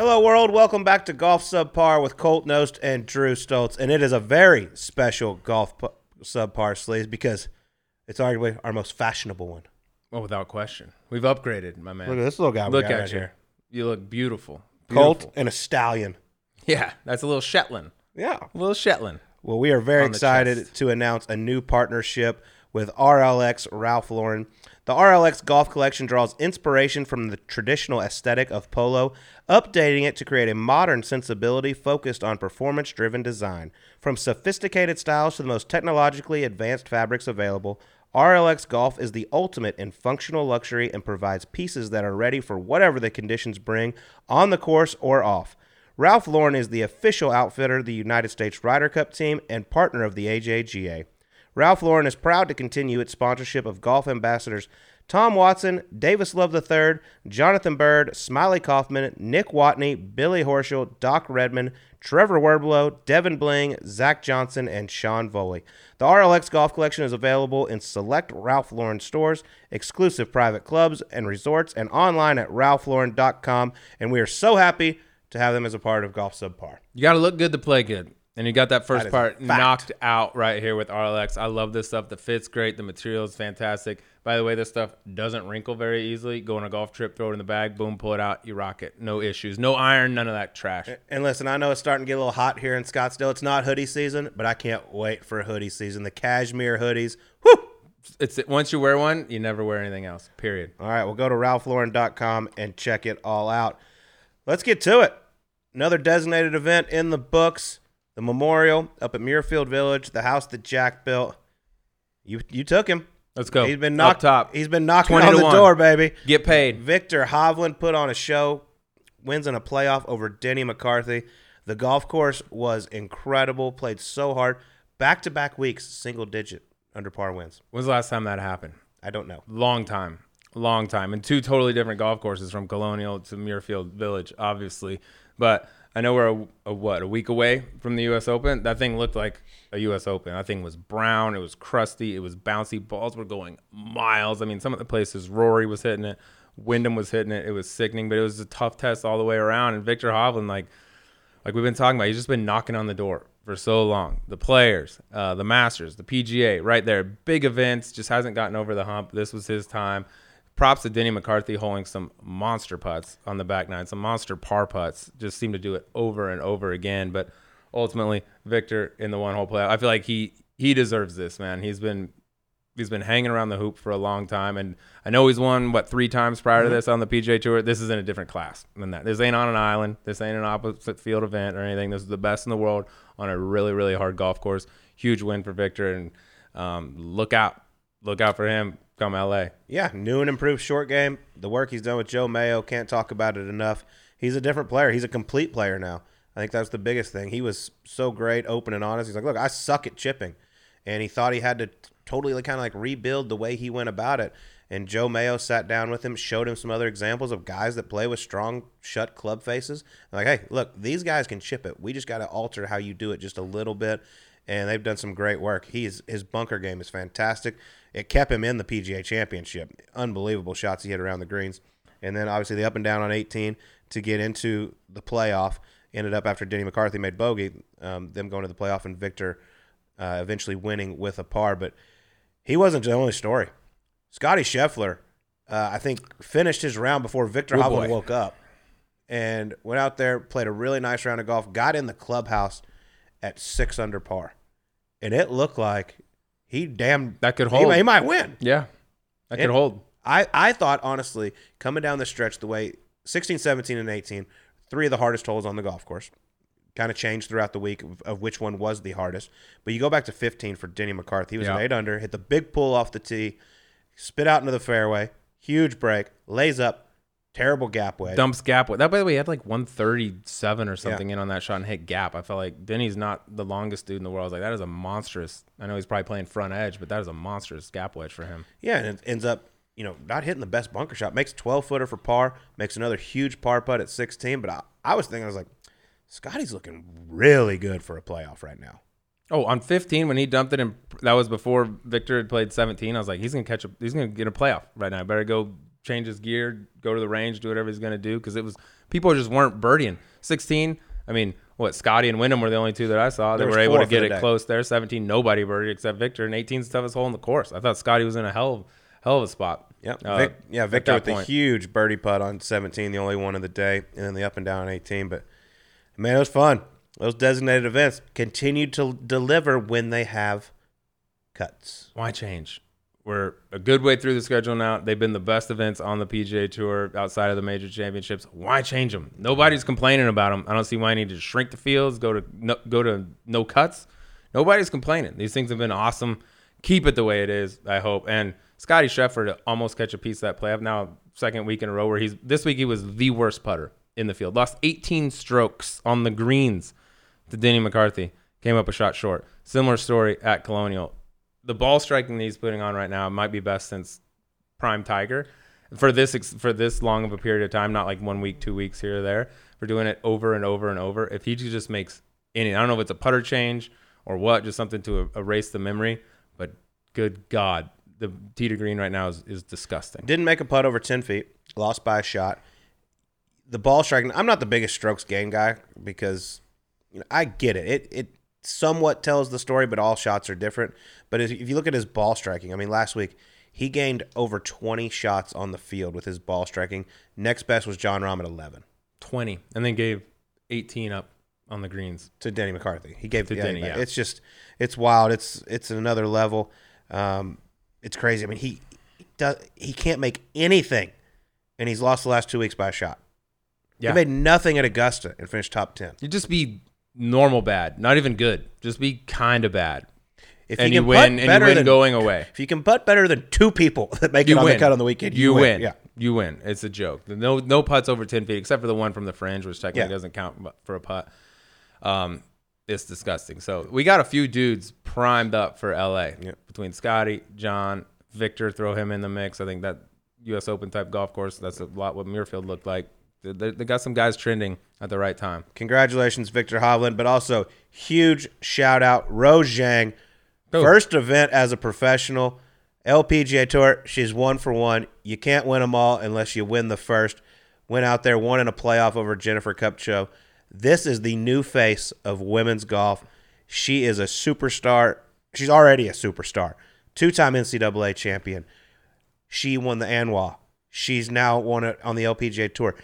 Hello, world. Welcome back to Golf Subpar with Colt Knost and Drew Stoltz. And it is a very special Golf pu- Subpar sleeves because it's arguably our most fashionable one. Well, without question, we've upgraded, my man. Look at this little guy we Look got at right you. here. You look beautiful. Colt and a stallion. Yeah, that's a little Shetland. Yeah. A little Shetland. Well, we are very excited chest. to announce a new partnership with RLX Ralph Lauren. The RLX Golf Collection draws inspiration from the traditional aesthetic of polo, updating it to create a modern sensibility focused on performance driven design. From sophisticated styles to the most technologically advanced fabrics available, RLX Golf is the ultimate in functional luxury and provides pieces that are ready for whatever the conditions bring on the course or off. Ralph Lauren is the official outfitter of the United States Ryder Cup team and partner of the AJGA. Ralph Lauren is proud to continue its sponsorship of golf ambassadors Tom Watson, Davis Love III, Jonathan Byrd, Smylie Kaufman, Nick Watney, Billy Horschel, Doc Redman, Trevor Werbylo, Devon Bling, Zach Johnson, and Sean Voley. The RLX Golf Collection is available in select Ralph Lauren stores, exclusive private clubs and resorts, and online at ralphlauren.com. And we are so happy to have them as a part of Golf Subpar. You got to look good to play good. And you got that first That part knocked out right here with RLX. I love this stuff. The fit's great. The material is fantastic. By the way, this stuff doesn't wrinkle very easily. Go on a golf trip, throw it in the bag, boom, pull it out, you rock it. No issues. No iron, none of that trash. And listen, I know it's starting to get a little hot here in Scottsdale. It's not hoodie season, but I can't wait for hoodie season. The cashmere hoodies. Whew! It's once you wear one, you never wear anything else. Period. All right, well, go to ralphlauren.com and check it all out. Let's get to it. Another designated event in the books the memorial up at Muirfield Village, the house that Jack built. You you took him. Let's go. He's been Up knocked top. He's been knocking 20 on to the 1. door, baby. Get paid. Viktor Hovland put on a show, wins in a playoff over Denny McCarthy. The golf course was incredible, played so hard. Back to back weeks, single digit under par wins. When's the last time that happened? I don't know. Long time. Long time. And two totally different golf courses from Colonial to Muirfield Village, obviously. But I know we're a, a what, a week away from the US Open. That thing looked like a US Open. That thing was brown, it was crusty, it was bouncy. Balls were going miles. I mean, some of the places Rory was hitting it, Wyndham was hitting it. It was sickening, but it was a tough test all the way around. And Viktor Hovland, like like we've been talking about, he's just been knocking on the door for so long. The players, uh, the Masters, the PGA, right there, big events, just hasn't gotten over the hump. This was his time. Props to Denny McCarthy holding some monster putts on the back nine, some monster par putts. Just seemed to do it over and over again. But ultimately, Viktor in the one hole playoff, I feel like he he deserves this, man. He's been he's been hanging around the hoop for a long time, and I know he's won what three times prior to this on the PGA Tour. This is in a different class than that. This ain't on an island. This ain't an opposite field event or anything. This is the best in the world on a really really hard golf course. Huge win for Viktor, and um, look out, look out for him come LA. Yeah, new and improved short game. The work he's done with Joe Mayo, can't talk about it enough. He's a different player. He's a complete player now. I think that's the biggest thing. He was so great, open and honest. He's like, look, I suck at chipping. And he thought he had to totally kind of like rebuild the way he went about it. And Joe Mayo sat down with him, showed him some other examples of guys that play with strong, shut club faces. Like, hey, look, these guys can chip it. We just got to alter how you do it just a little bit. And they've done some great work. He's his bunker game is fantastic. It kept him in the PGA Championship. Unbelievable shots he hit around the greens. And then obviously the up and down on 18 to get into the playoff. Ended up after Denny McCarthy made bogey, um, them going to the playoff and Viktor uh, eventually winning with a par. But he wasn't the only story. Scotty Scheffler, uh, I think, finished his round before Viktor Oh, Hovland woke up and went out there, played a really nice round of golf, got in the clubhouse at six under par. And it looked like he damn That could he, hold. he might win. Yeah, that could And- hold. I, I thought honestly coming down the stretch the way 16 17 and 18 three of the hardest holes on the golf course kind of changed throughout the week of, of which one was the hardest but you go back to 15 for denny mccarthy he was Yeah. an 8 under hit the big pull off the tee spit out into the fairway huge break lays up terrible gap wedge Dumps gap. Wedge. That by the way, he had like 137 or something in on that shot and hit gap. I felt like Denny's not the longest dude in the world. I was like, that is a monstrous. I know he's probably playing front edge, but that is a monstrous gap wedge for him. Yeah, and it ends up, you know, not hitting the best bunker shot. Makes 12 footer for par, makes another huge par putt at 16. But I, I was thinking, I was like, Scotty's looking really good for a playoff right now. Oh, on 15 when he dumped it, and that was before Viktor had played 17. I was like, he's gonna catch a, he's gonna get a playoff right now. I Better go change his gear, go to the range, do whatever he's gonna do because it was People just weren't birdieing. 16, I mean, what, Scotty and Wyndham were the only two that I saw that were able to get it day. close there. 17, nobody birdied except Viktor. And 18 's the toughest hole in the course. I thought Scotty was in a hell of, hell of a spot. Yep. uh, Vic, yeah, Viktor with the point. huge birdie putt on 17, the only one of the day, and then the up and down on 18. But man, it was fun. Those designated events continue to deliver when they have cuts. Why change? We're a good way through the schedule now. They've been the best events on the PGA Tour outside of the major championships. Why change them? Nobody's complaining about them. I don't see why you need to shrink the fields, go to no, go to no cuts. Nobody's complaining. These things have been awesome. Keep it the way it is. I hope. And Scotty Scheffler to almost catch a piece of that playoff now second week in a row where he's this week he was the worst putter in the field. Lost 18 strokes on the greens to Denny McCarthy. Came up a shot short. Similar story at Colonial. The ball striking that he's putting on right now might be best since prime Tiger for this for this long of a period of time, not like one week, two weeks here or there. For doing it over and over and over. If he just makes any, I don't know if it's a putter change or what, just something to e- erase the memory. But good God, the tee to green right now is, is disgusting. Didn't make a putt over 10 feet, lost by a shot. The ball striking, I'm not the biggest strokes game guy because you know, I get it. It it somewhat tells the story, but all shots are different. But if you look at his ball striking, I mean, last week he gained over 20 shots on the field with his ball striking. Next best was Jon Rahm at 11 20, and then gave 18 up on the greens. to Denny McCarthy. He gave To the Denny, yeah. It's just it's wild. It's it's another level. Um, it's crazy. I mean, he he does he can't make anything, and he's lost the last two weeks by a shot. Yeah. He made nothing at Augusta and finished top ten. You'd just be normal bad, not even good. Just be kind of bad. If and you you can win, and you better win than going away. if you can putt better than two people that make You it on win. the cut on the weekend, You, win. Yeah, You win. It's a joke. No no putts over 10 feet, except for the one from the fringe, which technically Yeah. doesn't count for a putt. Um, it's disgusting. So we got a few dudes primed up for LA Yeah. between Scotty, Jon, Viktor. Throw him in the mix. I think that U.S. Open type golf course. That's a lot what Muirfield looked like. They, they got some guys trending at the right time. congratulations, Viktor Hovland, but also huge shout out Rose Zhang, first event as a professional. LPGA Tour, she's one for one. You can't win them all unless you win the first. Went out there, won in a playoff over Jennifer Kupcho. This is the new face of women's golf. She is a superstar. She's already a superstar. Two time NCAA champion. She won the ANWA. She's now won it on the LPGA Tour.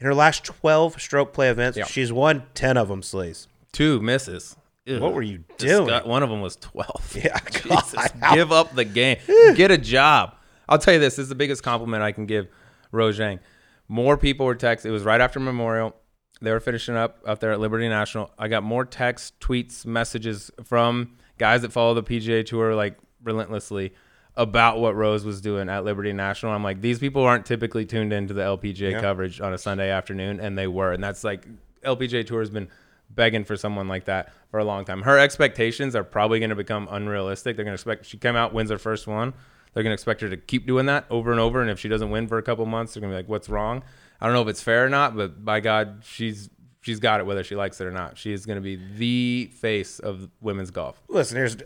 In her last 12 stroke play events, Yeah. she's won 10 of them, slays. Two misses. Ugh. What were you Disgu- doing? One of them was 12. Yeah, Jesus, God. give up the game. Get a job. I'll tell you this. This is the biggest compliment I can give Rose Zhang. More people were texting. It was right after Memorial. They were finishing up up there at Liberty National. I got more texts, tweets, messages from guys that follow the PGA Tour like relentlessly about what Rose was doing at Liberty National. I'm like, these people aren't typically tuned into the LPGA Yeah. coverage on a Sunday afternoon, and they were. And that's like LPGA Tour has been begging for someone like that for a long time. Her expectations are probably going to become unrealistic. They're going to expect she came out wins her first one. They're going to expect her to keep doing that over and over. And if she doesn't win for a couple months, they're going to be like, "What's wrong?" I don't know if it's fair or not, but by God, she's she's got it whether she likes it or not. She is going to be the face of women's golf. Listen, here's,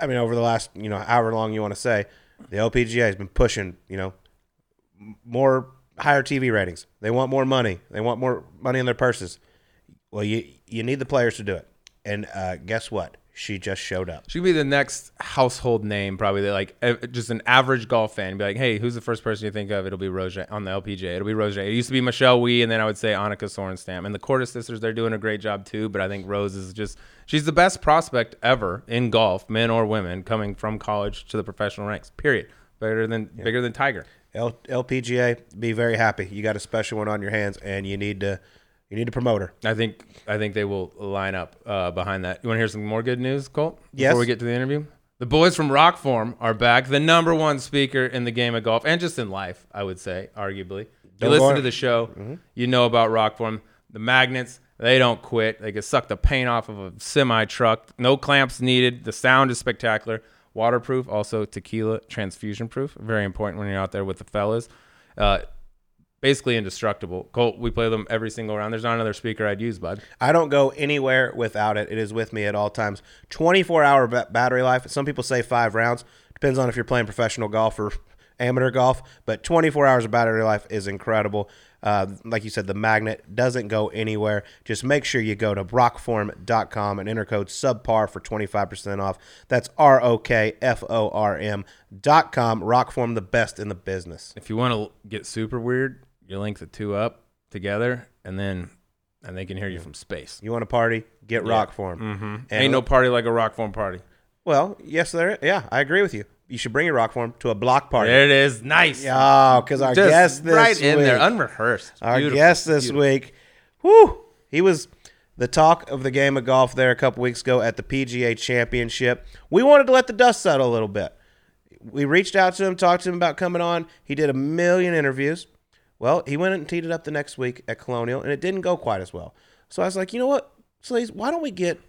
I mean, over the last, you know, however long you want to say, the LPGA has been pushing, you know, more higher TV ratings. They want more money. They want more money in their purses. Well, you you need the players to do it. And uh, guess what? She just showed up. She'd be the next household name, probably that, like just an average golf fan. Be like, hey, who's the first person you think of? It'll be Rose on the LPGA. It'll be Rose. It used to be Michelle Wie, and then I would say Annika Sorenstam. And the Korda sisters, they're doing a great job too. But I think Rose is just she's the best prospect ever in golf, men or women, coming from college to the professional ranks. Period. Better than bigger than Tiger. L- LPGA, be very happy. You got a special one on your hands, and you need to you need to promote her. I think I think they will line up uh, behind that. You want to hear some more good news, Colt? Yes. Before we get to the interview, the boys from Rokform are back. The number one speaker in the game of golf and just in life, I would say, arguably. You listen to the show, you know about Rokform. The magnets, they don't quit. They can suck the paint off of a semi truck. No clamps needed. The sound is spectacular. Waterproof, also tequila transfusion proof. Very important when you're out there with the fellas. Uh, basically indestructible. Colt, we play them every single round. There's not another speaker I'd use, bud. I don't go anywhere without it. It is with me at all times. 24 hour ba- battery life. Some people say five rounds. Depends on if you're playing professional golf or amateur golf, but 24 hours of battery life is incredible. Uh, like you said, the magnet doesn't go anywhere. Just make sure you go to rokform.com and enter code subpar for 25% off. That's R O K F O R M.com. Rokform, the best in the business. If you want to get super weird, you link the two up together, and then and they can hear you from space. You want to party? Get Rokform. Mm-hmm. And- Ain't no party like a Rokform party. Well, yes, there. Yeah, I agree with you. You should bring your Rokform to a block party. There it is. Nice. Oh, because our Just guest this right in week, there, unrehearsed. our Beautiful. guest this Beautiful. week, whoo, he was the talk of the game of golf there a couple weeks ago at the PGA Championship. We wanted to let the dust settle a little bit. We reached out to him, talked to him about coming on. He did a million interviews. Well, he went and teed it up the next week at Colonial, and it didn't go quite as well. So I was like, you know what, Slays, why don't we get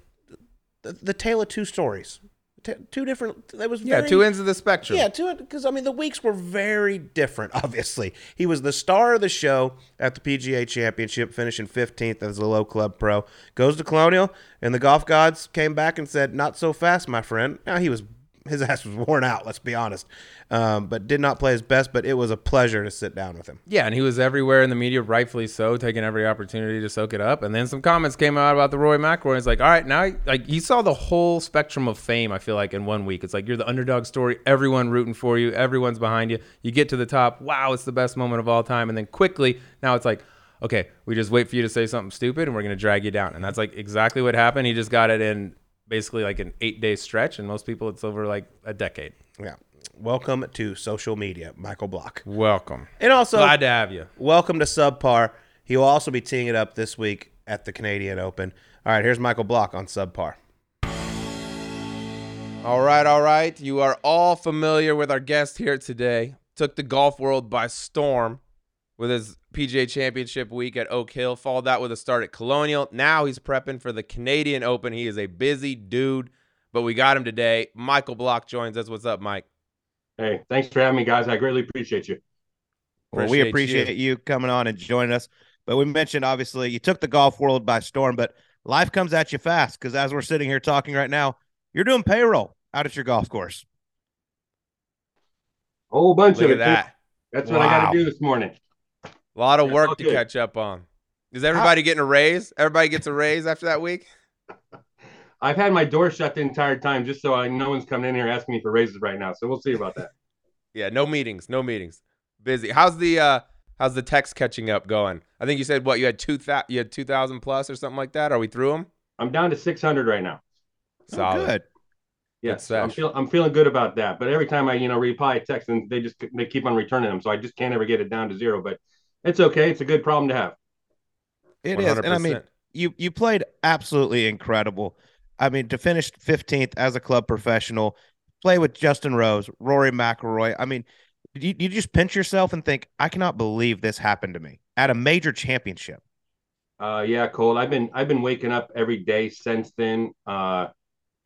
the, the tale of two stories? T- two different. That was Yeah, very- two ends of the spectrum. yeah, it because I mean the weeks were very different. Obviously, he was the star of the show at the PGA Championship, finishing 15th as a low club pro. Goes to Colonial, and the golf gods came back and said, "Not so fast, my friend." Now he was his ass was worn out. Let's be honest, um, but did not play his best. But it was a pleasure to sit down with him. Yeah, and he was everywhere in the media, rightfully so, taking every opportunity to soak it up. And then some comments came out about the Rory McIlroy. It's like, all right, now like he saw the whole spectrum of fame. I feel like in one week, it's like you're the underdog story, everyone rooting for you, everyone's behind you. You get to the top, wow, it's the best moment of all time, and then quickly now it's like. Okay, we just wait for you to say something stupid, and we're gonna drag you down, and that's like exactly what happened. He just got it in basically like an eight-day stretch, and most people it's over like a decade. Yeah, welcome to social media, Michael Block, Welcome, and also glad to have you. welcome to Subpar. He will also be teeing it up this week at the Canadian Open. All right, here's Michael Block on Subpar. All right, all right. You are all familiar with our guest here today. Took the golf world by storm with his PGA Championship week at Oak Hill. Followed that with a start at Colonial. Now he's prepping for the Canadian Open. He is a busy dude, but we got him today. Michael Block joins us. What's up, Mike? Hey, thanks for having me, guys. I greatly appreciate you. Well, we Appreciate appreciate you. coming on and joining us. But we mentioned obviously you took the golf world by storm, but life comes at you fast because as we're sitting here talking right now, you're doing payroll out at your golf course. A whole bunch Look of at it. that. That's what I got to do this morning. A lot of Yeah, work all to catch up on. Is everybody getting a raise? Everybody gets a raise after that week? I've had my door shut the entire time just so I no one's coming in here asking me for raises right now. So we'll see about that. Yeah, no meetings, no meetings. Busy. How's the uh how's the text catching up going? I think you said what you had two thou- you had two thousand plus or something like that. Are we through them? I'm down to 600 right now. Oh, Solid. good. Yeah, so I'm, sesh. feel, I'm feeling good about that. But every time I, you know, reply a text, and they just they keep on returning them, so I just can't ever get it down to zero. But it's okay. It's a good problem to have. It is. And I mean, you you played absolutely incredible. I mean, to finish 15th as a club professional, play with Justin Rose, Rory McIlroy. I mean, you, you just pinch yourself and think, I cannot believe this happened to me at a major championship. Uh, yeah, Colt. I've been I've been waking up every day since then, uh,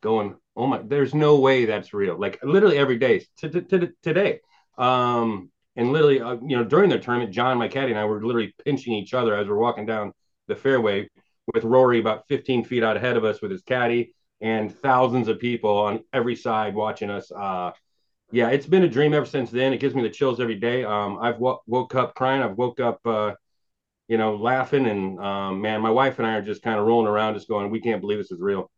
going, oh my, there's no way that's real. Like literally every day to, to, to today. Um, and literally, uh, you know, during the tournament, John, my caddy, and I were literally pinching each other as we're walking down the fairway with Rory about 15 feet out ahead of us with his caddy and thousands of people on every side watching us. Uh, yeah, it's been a dream ever since then. It gives me the chills every day. Um, I've wo- woke up crying. I've woke up, uh, you know, laughing. And um, man, my wife and I are just kind of rolling around, just going, we can't believe this is real.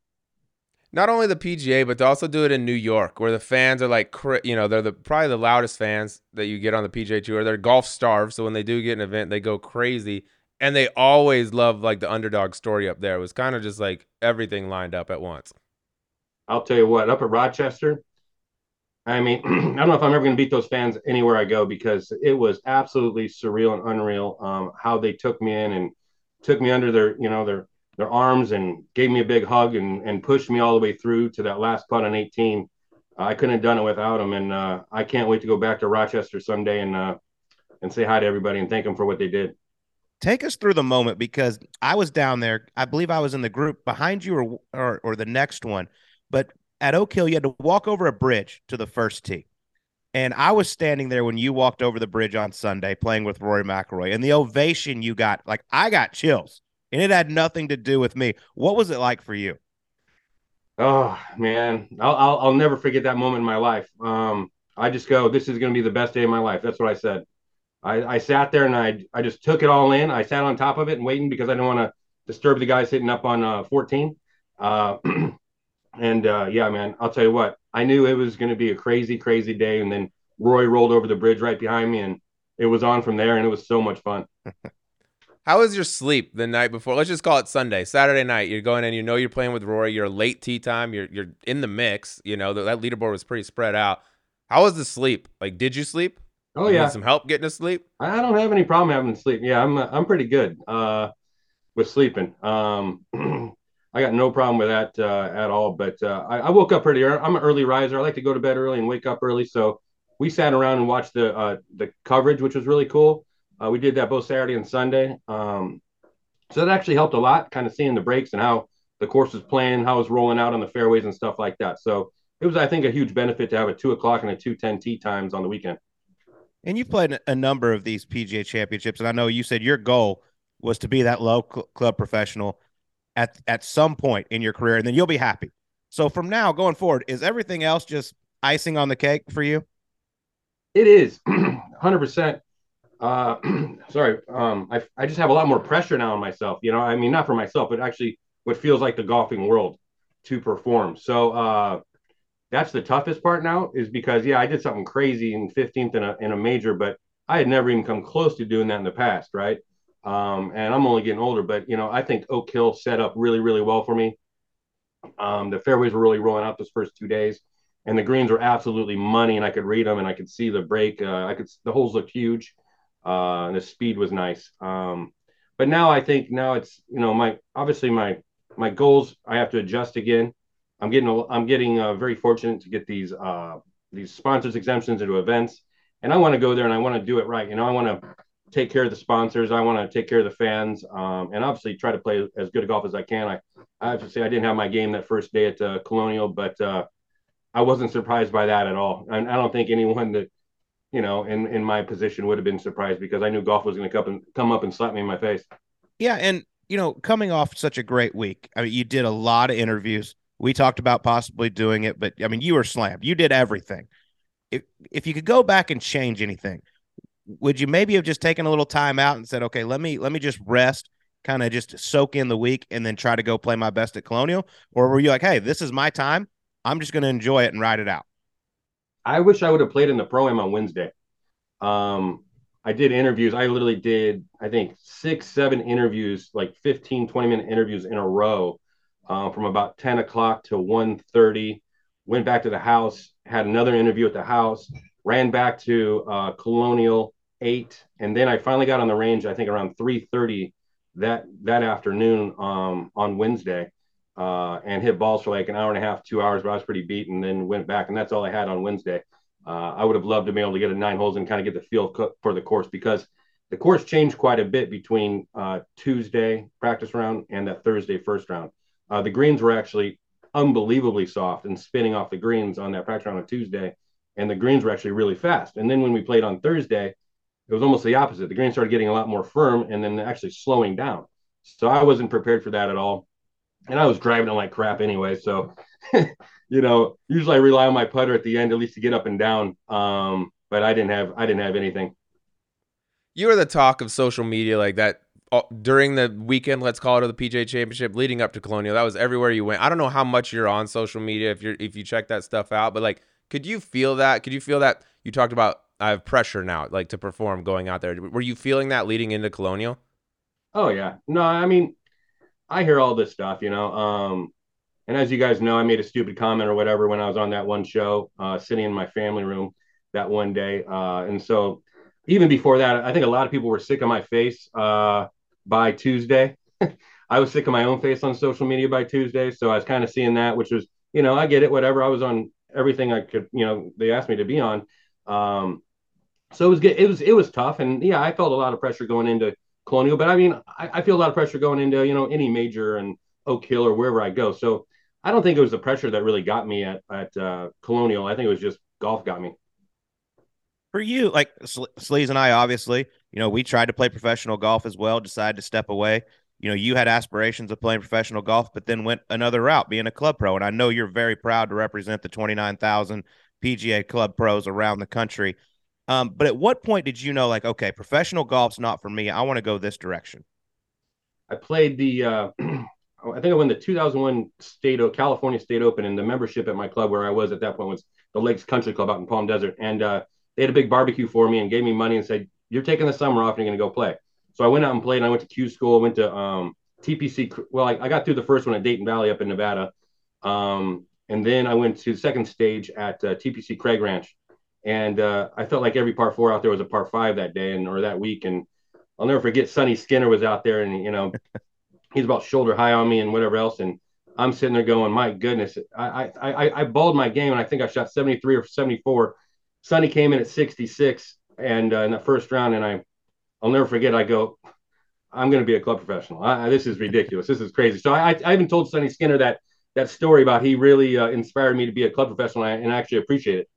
Not only the PGA, but to also do it in New York, where the fans are like, you know, they're the probably the loudest fans that you get on the PGA Tour. They're golf starved, so when they do get an event, they go crazy, and they always love like the underdog story up there. It was kind of just like everything lined up at once. I'll tell you what, up at Rochester, I mean, I don't know if I'm ever going to beat those fans anywhere I go because it was absolutely surreal and unreal um, how they took me in and took me under their, you know, their their arms and gave me a big hug and and pushed me all the way through to that last putt on 18. I couldn't have done it without them, and uh, I can't wait to go back to Rochester someday and uh, and say hi to everybody and thank them for what they did. Take us through the moment because I was down there. I believe I was in the group behind you or or, or the next one. But at Oak Hill, you had to walk over a bridge to the first tee. And I was standing there when you walked over the bridge on Sunday playing with Rory McIlroy. And the ovation you got, like I got chills. And it had nothing to do with me. What was it like for you? Oh man, I'll, I'll I'll never forget that moment in my life. Um, I just go, this is going to be the best day of my life. That's what I said. I, I sat there and I I just took it all in. I sat on top of it and waiting because I didn't want to disturb the guys hitting up on uh, 14. Uh, and uh, yeah, man, I'll tell you what, I knew it was going to be a crazy, crazy day. And then Rory rolled over the bridge right behind me, and it was on from there, and it was so much fun. How was your sleep the night before? Let's just call it Sunday, Saturday night. You're going in, you know you're playing with Rory. You're late tee time. You're you're in the mix. You know that, that leaderboard was pretty spread out. How was the sleep? Like, did you sleep? Oh You yeah, some help getting to sleep. I don't have any problem having sleep. Yeah, I'm I'm pretty good uh, with sleeping. Um, I got no problem with that uh, at all. But uh, I, I woke up pretty early. I'm an early riser. I like to go to bed early and wake up early. So we sat around and watched the uh, the coverage, which was really cool. Uh, we did that both Saturday and Sunday. Um, so that actually helped a lot, kind of seeing the breaks and how the course was playing, how it was rolling out on the fairways and stuff like that. So it was, I think, a huge benefit to have a two o'clock and a two ten tee times on the weekend. And you've played a number of these PGA championships, and I know you said your goal was to be that low cl- club professional at at some point in your career, and then you'll be happy. So from now going forward, is everything else just icing on the cake for you? It is 100%. Uh, sorry. Um, I, I just have a lot more pressure now on myself. You know, I mean, not for myself, but actually what feels like the golfing world to perform. So uh, that's the toughest part now is because, yeah, I did something crazy in 15th in a, in a major, but I had never even come close to doing that in the past. Right. Um, and I'm only getting older, but, you know, I think Oak Hill set up really, really well for me. Um, the fairways were really rolling out those first two days and the greens were absolutely money and I could read them and I could see the break. Uh, I could, the holes looked huge uh, and the speed was nice. Um, but now I think now it's you know my obviously my my goals I have to adjust again. I'm getting I'm getting uh, very fortunate to get these uh, these sponsors exemptions into events, and I want to go there and I want to do it right. You know I want to take care of the sponsors. I want to take care of the fans, um, and obviously try to play as good a golf as I can. I I have to say I didn't have my game that first day at uh, Colonial, but uh, I wasn't surprised by that at all. And I don't think anyone that you know, in in my position would have been surprised because I knew golf was going to come and come up and slap me in my face. Yeah, and you know, coming off such a great week, I mean, you did a lot of interviews. We talked about possibly doing it, but I mean, you were slammed. You did everything. If if you could go back and change anything, would you maybe have just taken a little time out and said, "Okay, let me let me just rest, kind of just soak in the week, and then try to go play my best at Colonial"? Or were you like, "Hey, this is my time. I'm just going to enjoy it and ride it out"? I wish I would have played in the pro am on Wednesday. Um, I did interviews. I literally did, I think, six, seven interviews, like 15, 20 minute interviews in a row uh, from about 10 o'clock to 1.30. Went back to the house, had another interview at the house, ran back to uh, Colonial 8. And then I finally got on the range, I think around 3.30 that, that afternoon um, on Wednesday uh, and hit balls for like an hour and a half, two hours, but I was pretty beat and then went back. And that's all I had on Wednesday. Uh, I would have loved to be able to get a nine holes and kind of get the feel for the course because the course changed quite a bit between uh, Tuesday practice round and that Thursday first round. Uh, the greens were actually unbelievably soft and spinning off the greens on that practice round on Tuesday. And the greens were actually really fast. And then when we played on Thursday, it was almost the opposite. The greens started getting a lot more firm and then actually slowing down. So I wasn't prepared for that at all and I was driving it like crap anyway. So, you know, usually I rely on my putter at the end at least to get up and down. Um, but I didn't have I didn't have anything. You were the talk of social media like that uh, during the weekend. Let's call it of the PGA Championship, leading up to Colonial. That was everywhere you went. I don't know how much you're on social media if you're if you check that stuff out, but like, could you feel that? Could you feel that? You talked about I have pressure now, like to perform going out there. Were you feeling that leading into Colonial? Oh yeah, no, I mean I hear all this stuff, you know. Um, and as you guys know, I made a stupid comment or whatever when I was on that one show, uh, sitting in my family room that one day. Uh, and so even before that, I think a lot of people were sick of my face uh, by Tuesday. I was sick of my own face on social media by Tuesday. So I was kind of seeing that, which was, you know, I get it, whatever. I was on everything I could, you know, they asked me to be on. Um, so it was good. It was, it was tough. And yeah, I felt a lot of pressure going into Colonial. But I mean, I, I, feel a lot of pressure going into you know any major and Oak Hill or wherever I go. So I don't think it was the pressure that really got me at at uh, Colonial. I think it was just golf got me. For you, like Sleaze and I, obviously, you know, we tried to play professional golf as well. Decided to step away. You know, you had aspirations of playing professional golf, but then went another route, being a club pro. And I know you're very proud to represent the 29,000 PGA club pros around the country. Um, but at what point did you know, like, okay, professional golf's not for me. I want to go this direction? I played the, uh, I think I won the 2001 State California State Open, and the membership at my club where I was at that point was the Lakes Country Club out in Palm Desert, and uh, they had a big barbecue for me and gave me money and said, "You're taking the summer off and you're going to go play." So I went out and played. And I went to Q school. I went to um, TPC. Well, I, I, got through the first one at Dayton Valley up in Nevada, um, and then I went to the second stage at uh, TPC Craig Ranch, and uh, I felt like every par four out there was a par five that day and or that week, and I'll never forget Sonny Skinner was out there, and you know, he's about shoulder high on me and whatever else, and I'm sitting there going, my goodness, I I I, I balled my game, and I think I shot 73 or 74. Sonny came in at 66, and uh, in the first round, and I, I'll never forget. I go, I'm going to be a club professional. I, this is ridiculous. This is crazy. So I, I even told Sonny Skinner that that story about he really uh, inspired me to be a club professional, and I actually appreciate it.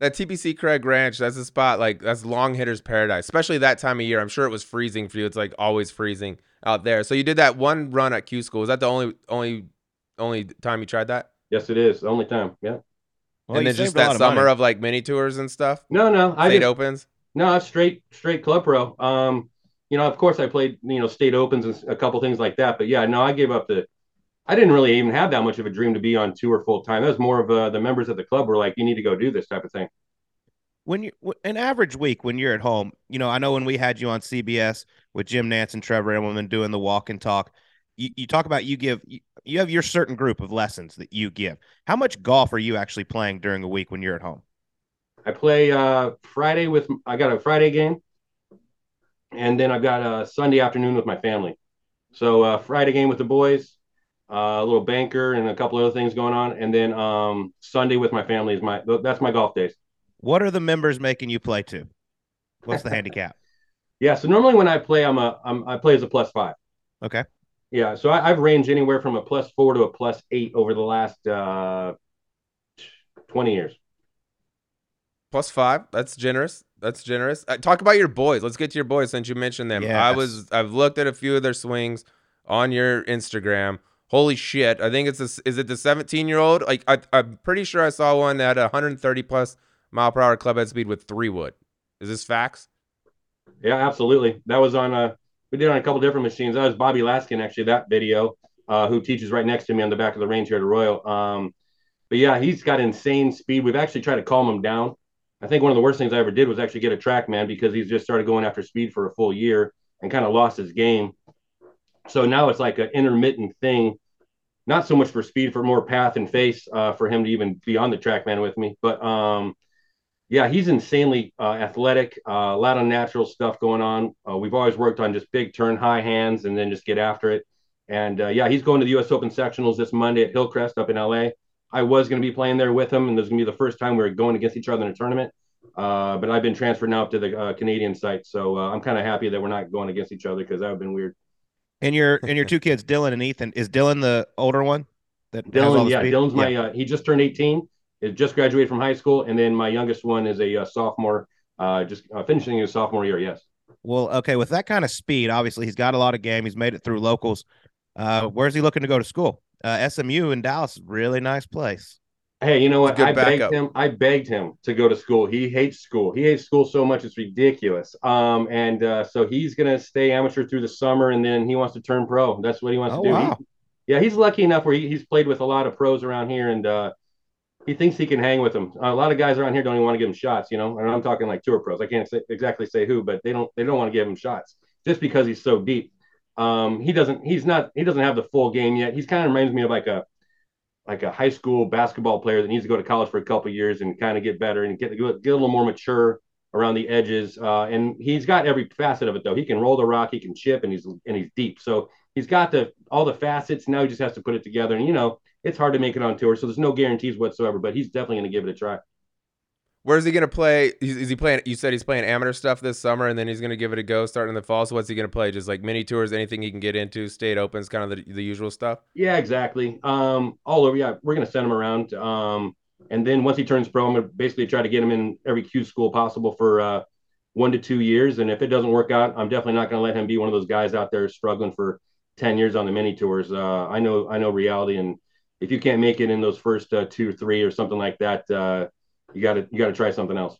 That TPC Craig Ranch, that's a spot like that's long hitters paradise, especially that time of year. I'm sure it was freezing for you. It's like always freezing out there. So you did that one run at Q School. Was that the only only only time you tried that? Yes, it is. The only time. Yeah. Well, and then just that of summer money. of like mini tours and stuff. No, no, I state opens. No, straight straight club pro. Um, you know, of course, I played you know state opens and a couple things like that. But yeah, no, I gave up the. I didn't really even have that much of a dream to be on tour full time. That was more of uh, the members of the club were like, you need to go do this type of thing. When you an average week when you're at home, you know, I know when we had you on CBS with Jim Nantz and Trevor Immelman doing the walk and talk, you, you talk about you give you, you have your certain group of lessons that you give. How much golf are you actually playing during a week when you're at home? I play uh, Friday with I got a Friday game, and then I've got a Sunday afternoon with my family. So uh, Friday game with the boys, uh, a little banker, and a couple other things going on, and then um, Sunday with my family is my that's my golf days. What are the members making you play to? What's the handicap? Yeah, so normally when I play, I'm a I'm, I play as a plus five. Okay. Yeah, so I, have ranged anywhere from a plus four to a plus eight over the last uh, twenty years. Plus five. That's generous. That's generous. Uh, talk about your boys. Let's get to your boys since you mentioned them. Yes. I was. I've looked at a few of their swings on your Instagram. Holy shit! I think it's a, is it the 17 year old? Like I, I'm pretty sure I saw one that had 130 plus mile per hour club head speed with three wood. Is this facts? Yeah, absolutely. That was on a. Uh, we did on a couple different machines. That was Bobby Laskin actually. That video, uh, who teaches right next to me on the back of the range here at Royal. Um, but yeah, he's got insane speed. We've actually tried to calm him down. I think one of the worst things I ever did was actually get a TrackMan because he's just started going after speed for a full year and kind of lost his game. So now it's like an intermittent thing, not so much for speed, for more path and face uh, for him to even be on the TrackMan with me. But um, yeah, he's insanely uh, athletic. Uh, a lot of natural stuff going on. Uh, we've always worked on just big turn high hands and then just get after it. And uh, yeah, he's going to the U.S. Open sectionals this Monday at Hillcrest up in L.A. I was going to be playing there with him, and this is going to be the first time we are going against each other in a tournament. Uh, but I've been transferred now up to the uh, Canadian site, so I'm kind of happy that we're not going against each other because that would have been weird. And your and your two kids, Dylan and Ethan, is Dylan the older one? That Dylan, yeah, speed? Dylan's yeah. my. he just turned 18 is just graduated from high school, and then my youngest one is a, a uh, sophomore, uh, just uh, finishing his sophomore year. Yes. Well, okay, with that kind of speed, obviously he's got a lot of game. He's made it through locals. Uh, where's he looking to go to school? Uh, SMU in Dallas, really nice place. Hey, you know what? I begged him. I begged him to go to school. He hates school. He hates school so much it's ridiculous. Um, and uh, so he's gonna stay amateur through the summer, and then he wants to turn pro. That's what he wants oh, to do. Wow. He, yeah, he's lucky enough where he, he's played with a lot of pros around here, and uh, he thinks he can hang with them. A lot of guys around here don't even want to give him shots, you know. And I'm talking like tour pros. I can't say, exactly say who, but they don't they don't want to give him shots just because he's so deep. Um, he doesn't he's not he doesn't have the full game yet. He's kind of reminds me of like a like a high school basketball player that needs to go to college for a couple years and kind of get better and get get a little more mature around the edges. Uh, and he's got every facet of it though. He can roll the rock, he can chip, and he's and he's deep. So he's got the all the facets. Now he just has to put it together. And you know, it's hard to make it on tour, so there's no guarantees whatsoever. But he's definitely going to give it a try. Where's he going to play? Is he playing? You said he's playing amateur stuff this summer, and then he's going to give it a go starting in the fall. So what's he going to play? Just like mini tours, anything he can get into, state opens, kind of the, the usual stuff. Yeah, exactly. Um, all over. Yeah, we're going to send him around. Um, and then once he turns pro, I'm to basically try to get him in every Q school possible for uh, one to two years. And if it doesn't work out, I'm definitely not going to let him be one of those guys out there struggling for ten years on the mini tours. Uh, I know, I know reality and if you can't make it in those first uh, two or three or something like that, uh, you got to you got to try something else.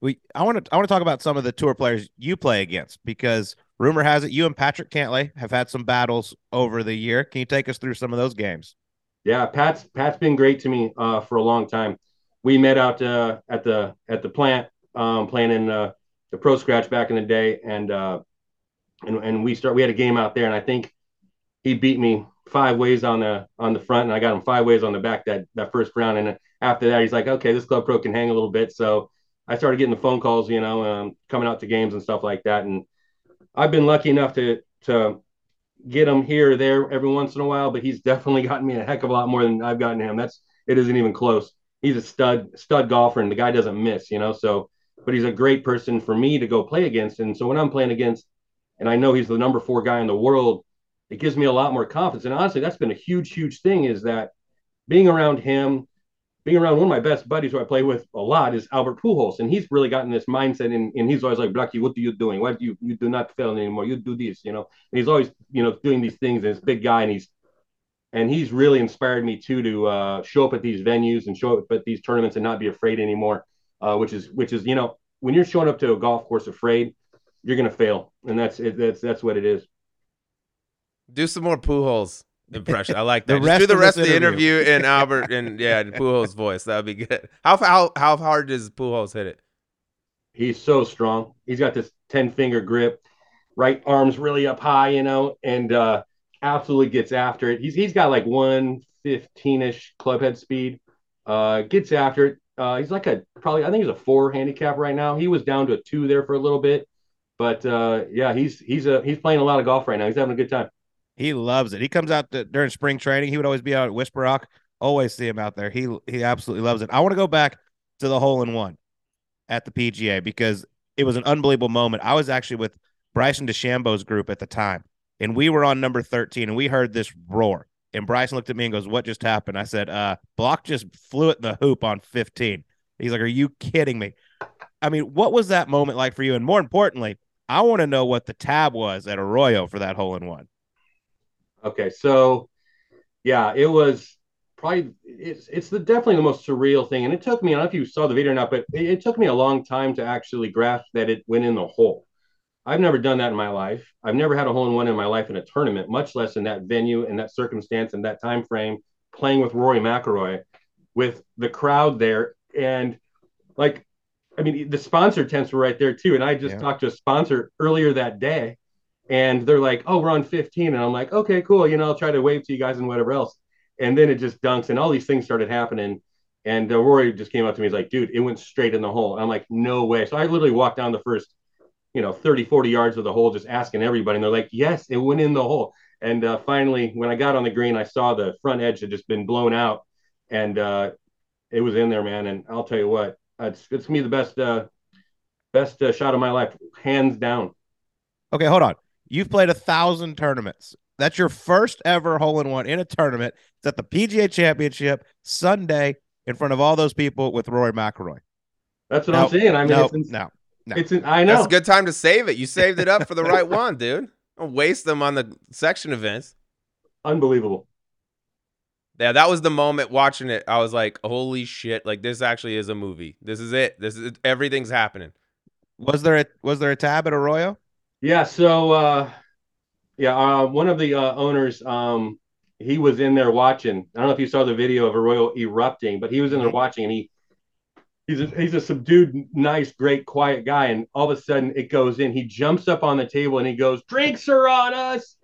we I want to I want to talk about some of the tour players you play against because rumor has it you and Patrick Cantlay have had some battles over the year. Can you take us through some of those games? Yeah, Pat's Pat's been great to me uh, for a long time. We met out uh, at the at the plant um, playing in uh, the pro scratch back in the day, and uh, and and we start we had a game out there, and I think he beat me five ways on the on the front, and I got him five ways on the back that that first round. And after that, he's like, okay, this club pro can hang a little bit. So I started getting the phone calls, you know, um, coming out to games and stuff like that. And I've been lucky enough to to get him here or there every once in a while, but he's definitely gotten me a heck of a lot more than I've gotten him. That's it isn't even close. He's a stud stud golfer, and the guy doesn't miss, you know. So, but he's a great person for me to go play against. And so when I'm playing against, and I know he's the number four guy in the world, it gives me a lot more confidence. And honestly, that's been a huge, huge thing. Is that being around him, being around one of my best buddies who I play with a lot is Albert Pujols, and he's really gotten this mindset, and, and he's always like, Blackie, what are you doing? Why do you you do not fail anymore? You do this, you know. And he's always you know doing these things, and this big guy, and he's and he's really inspired me too to uh, show up at these venues and show up at these tournaments and not be afraid anymore. Uh, which is which is you know when you're showing up to a golf course afraid, you're gonna fail, and that's it, that's that's what it is. Do some more Pujols impression. I like The that. Just rest do the of rest this of the interview. interview in Albert and yeah, in Pujols' voice. That would be good. How how how hard does Pujols hit it? He's so strong. He's got this 10 finger grip, right arms really up high, you know, and uh, absolutely gets after it. He's he's got like 115 ish club head speed. Uh, gets after it. Uh, he's like a probably I think he's a four handicap right now. He was down to a two there for a little bit, but uh, yeah, he's he's a he's playing a lot of golf right now. He's having a good time. He loves it. He comes out to, during spring training. He would always be out at Whisper Rock. Always see him out there. He he absolutely loves it. I want to go back to the hole in one at the PGA because it was an unbelievable moment. I was actually with Bryson DeChambeau's group at the time, and we were on number 13, and we heard this roar. And Bryson looked at me and goes, "What just happened?" I said, "Uh, Block just flew it in the hoop on 15." He's like, "Are you kidding me?" I mean, what was that moment like for you? And more importantly, I want to know what the tab was at Arroyo for that hole in one. Okay, so yeah, it was probably it's it's the definitely the most surreal thing, and it took me. I don't know if you saw the video or not, but it, it took me a long time to actually grasp that it went in the hole. I've never done that in my life. I've never had a hole in one in my life in a tournament, much less in that venue and that circumstance and that time frame, playing with Rory McIlroy, with the crowd there, and like, I mean, the sponsor tents were right there too. And I just Yeah. talked to a sponsor earlier that day, and they're like, "Oh, we're on 15," and I'm like, "Okay, cool. You know, I'll try to wave to you guys and whatever else." And then it just dunks, and all these things started happening. And uh, Rory just came up to me. He's like, dude, it went straight in the hole. I'm like, no way. So I literally walked down the first, you know, 30, 40 yards of the hole, just asking everybody. And they're like, yes, it went in the hole. And uh, finally, when I got on the green, I saw the front edge had just been blown out. And uh, it was in there, man. And I'll tell you what, it's, it's me the best, uh, best uh, shot of my life, hands down. Okay, hold on. You've played a thousand tournaments. That's your first ever hole in one in a tournament. It's at the PGA Championship Sunday in front of all those people with Rory McIlroy. That's what No, I'm saying. I mean, no, it's, ins- no. no. it's, in, I know. That's a good time to save it. You saved it up for the right one, dude. Don't waste them on the section events. Unbelievable. Yeah, that was the moment watching it. I was like, holy shit, like this actually is a movie. This is it. This is everything's happening. Was there a was there a tab at Arroyo? Yeah, so uh yeah, uh one of the uh owners um he was in there watching. I don't know if you saw the video of Arroyo erupting, but he was in there Mhm. watching and he he's a, he's a subdued, nice, great, quiet guy and all of a sudden it goes in. He jumps up on the table and he goes, "Drinks are on us."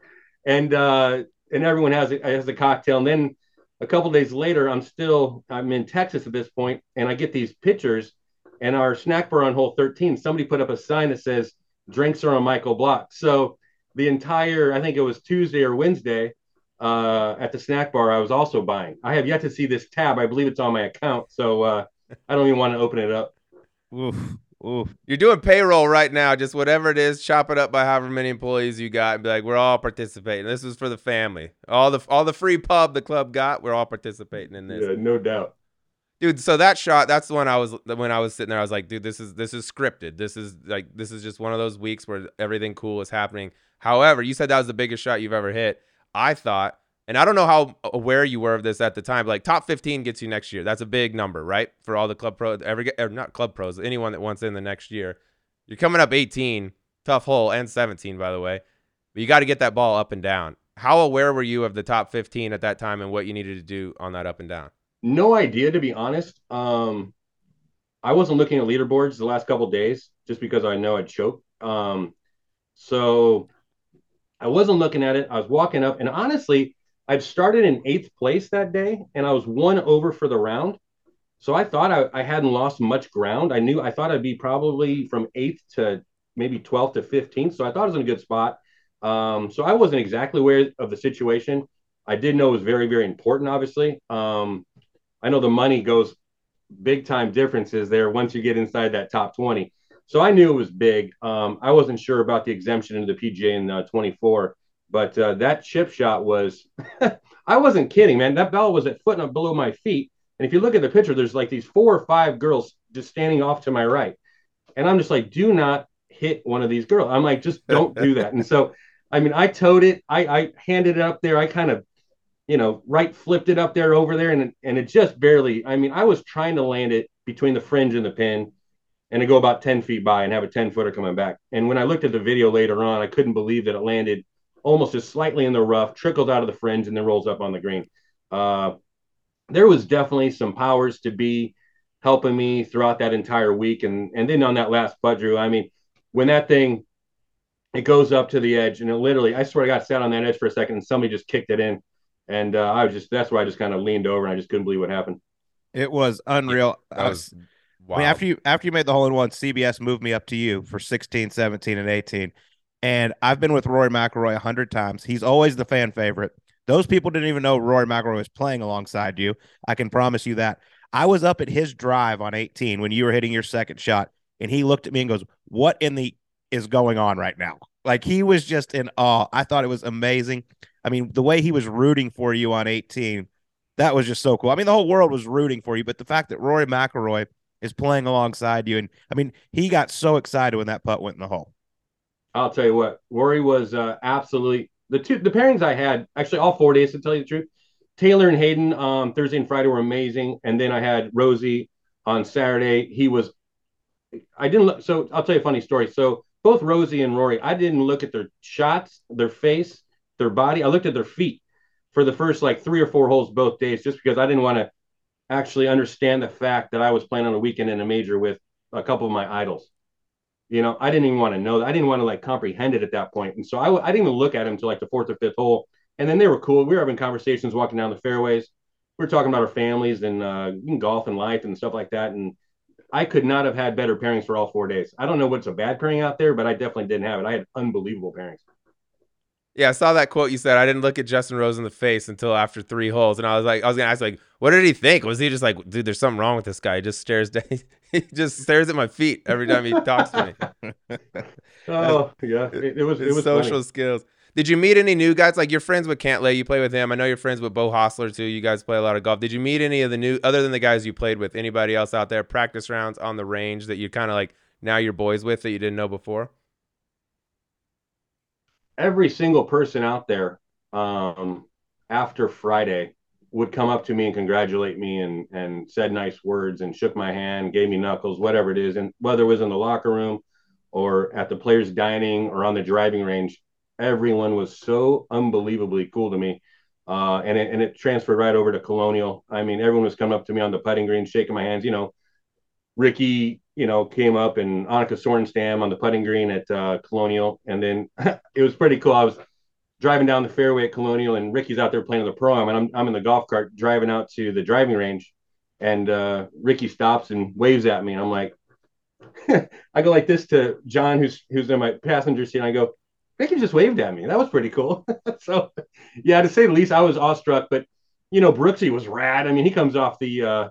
And uh and everyone has a, has a cocktail and then a couple days later I'm still I'm in Texas at this point and I get these pictures and our snack bar on hole 13 somebody put up a sign that says drinks are on Michael Block. So the entire, I think it was Tuesday or Wednesday, uh, at the snack bar, I was also buying. I have yet to see this tab. I believe it's on my account, so uh, I don't even want to open it up. Oof, oof. You're doing payroll right now, just whatever it is, chop it up by however many employees you got, and be like, we're all participating. This is for the family. All the all the free pub the club got, we're all participating in this. Yeah, no doubt. Dude so that shot that's the one i was when i was sitting there i was like dude this is this is scripted this is like this is just one of those weeks where everything cool is happening however you said that was the biggest shot you've ever hit i thought And I don't know how aware you were of this at the time. Like top 15 gets you next year. That's a big number, right? For all the club pros, every or not club pros, anyone that wants in the next year. You're coming up 18, tough hole, and 17, by the way. But you got to get that ball up and down. How aware were you of the top 15 at that time and what you needed to do on that up and down? No idea, to be honest. Um, I wasn't looking at leaderboards the last couple days just because I know I'd choke. Um, so I wasn't looking at it. I was walking up, and honestly, I'd started in eighth place that day, and I was one over for the round. So I thought I, I hadn't lost much ground. I knew I thought I'd be probably from eighth to maybe 12th to 15th. So I thought I was in a good spot. Um, so I wasn't exactly aware of the situation. I did know it was very, very important, obviously. Um, I know the money goes big time differences there once you get inside that top 20. So I knew it was big. Um, I wasn't sure about the exemption into the PGA in uh, 24, but uh, that chip shot was, I wasn't kidding, man. That ball was at foot and below my feet. And if you look at the picture, there's like these four or five girls just standing off to my right. And I'm just like, do not hit one of these girls. I'm like, just don't do that. And so, I mean, I towed it, I, I handed it up there, I kind of, you know, right flipped it up there over there, and and it just barely. I mean, I was trying to land it between the fringe and the pin, and to go about 10 feet by and have a 10 footer coming back. And when I looked at the video later on, I couldn't believe that it landed almost just slightly in the rough, trickled out of the fringe, and then rolls up on the green. Uh, there was definitely some powers to be helping me throughout that entire week. And and then on that last putt, Drew, I mean, when that thing it goes up to the edge and it literally, I swear I got sat on that edge for a second and somebody just kicked it in. And uh, I was just that's where I just kind of leaned over and I just couldn't believe what happened. It was unreal. That was I mean, after you after you made the hole in one, CBS moved me up to you for 16, 17, and 18. And I've been with Rory McIlroy a hundred times. He's always the fan favorite. Those people didn't even know Rory McIlroy was playing alongside you. I can promise you that. I was up at his drive on 18 when you were hitting your second shot, and he looked at me and goes, "What in the is going on right now?" Like he was just in awe. I thought it was amazing. I mean, the way he was rooting for you on 18, that was just so cool. I mean, the whole world was rooting for you, but the fact that Rory McIlroy is playing alongside you, and I mean, he got so excited when that putt went in the hole. I'll tell you what, Rory was uh, absolutely the two the pairings I had actually all four days to tell you the truth. Taylor and Hayden um, Thursday and Friday were amazing, and then I had Rosie on Saturday. He was, I didn't look. So I'll tell you a funny story. So both Rosie and Rory, I didn't look at their shots, their face, their body. I looked at their feet for the first like three or four holes both days, just because I didn't want to actually understand the fact that I was playing on a weekend in a major with a couple of my idols. You know, I didn't even want to know that. I didn't want to like comprehend it at that point. And so I, I didn't even look at him until like the fourth or fifth hole. And then they were cool. We were having conversations walking down the fairways. We were talking about our families and uh, golf and life and stuff like that. And I could not have had better pairings for all four days. I don't know what's a bad pairing out there, but I definitely didn't have it. I had unbelievable pairings. Yeah, I saw that quote you said. I didn't look at Justin Rose in the face until after three holes, and I was like, I was gonna ask, like, what did he think? Was he just like, dude, there's something wrong with this guy? He just stares, he just stares at my feet every time he talks to me. oh yeah, it, it was it was social funny. skills. Did you meet any new guys? Like you're friends with Cantlay, you play with him. I know you're friends with Beau Hossler too. You guys play a lot of golf. Did you meet any of the new, other than the guys you played with? Anybody else out there practice rounds on the range that you kind of like now you're boys with that you didn't know before? Every single person out there um, after Friday would come up to me and congratulate me and and said nice words and shook my hand, gave me knuckles, whatever it is, and whether it was in the locker room or at the players' dining or on the driving range, everyone was so unbelievably cool to me. Uh, and it and it transferred right over to Colonial. I mean, everyone was coming up to me on the putting green, shaking my hands. You know, Rickie, you know, came up and Annika Sorenstam on the putting green at uh, Colonial, and then it was pretty cool. I was driving down the fairway at Colonial, and Rickie's out there playing the pro am, and I'm I'm in the golf cart driving out to the driving range, and uh, Rickie stops and waves at me, and I'm like, I go like this to John, who's who's in my passenger seat, and I go, Rickie just waved at me. That was pretty cool. so, yeah, to say the least, I was awestruck, but you know, Brooksy was rad. I mean, he comes off the uh,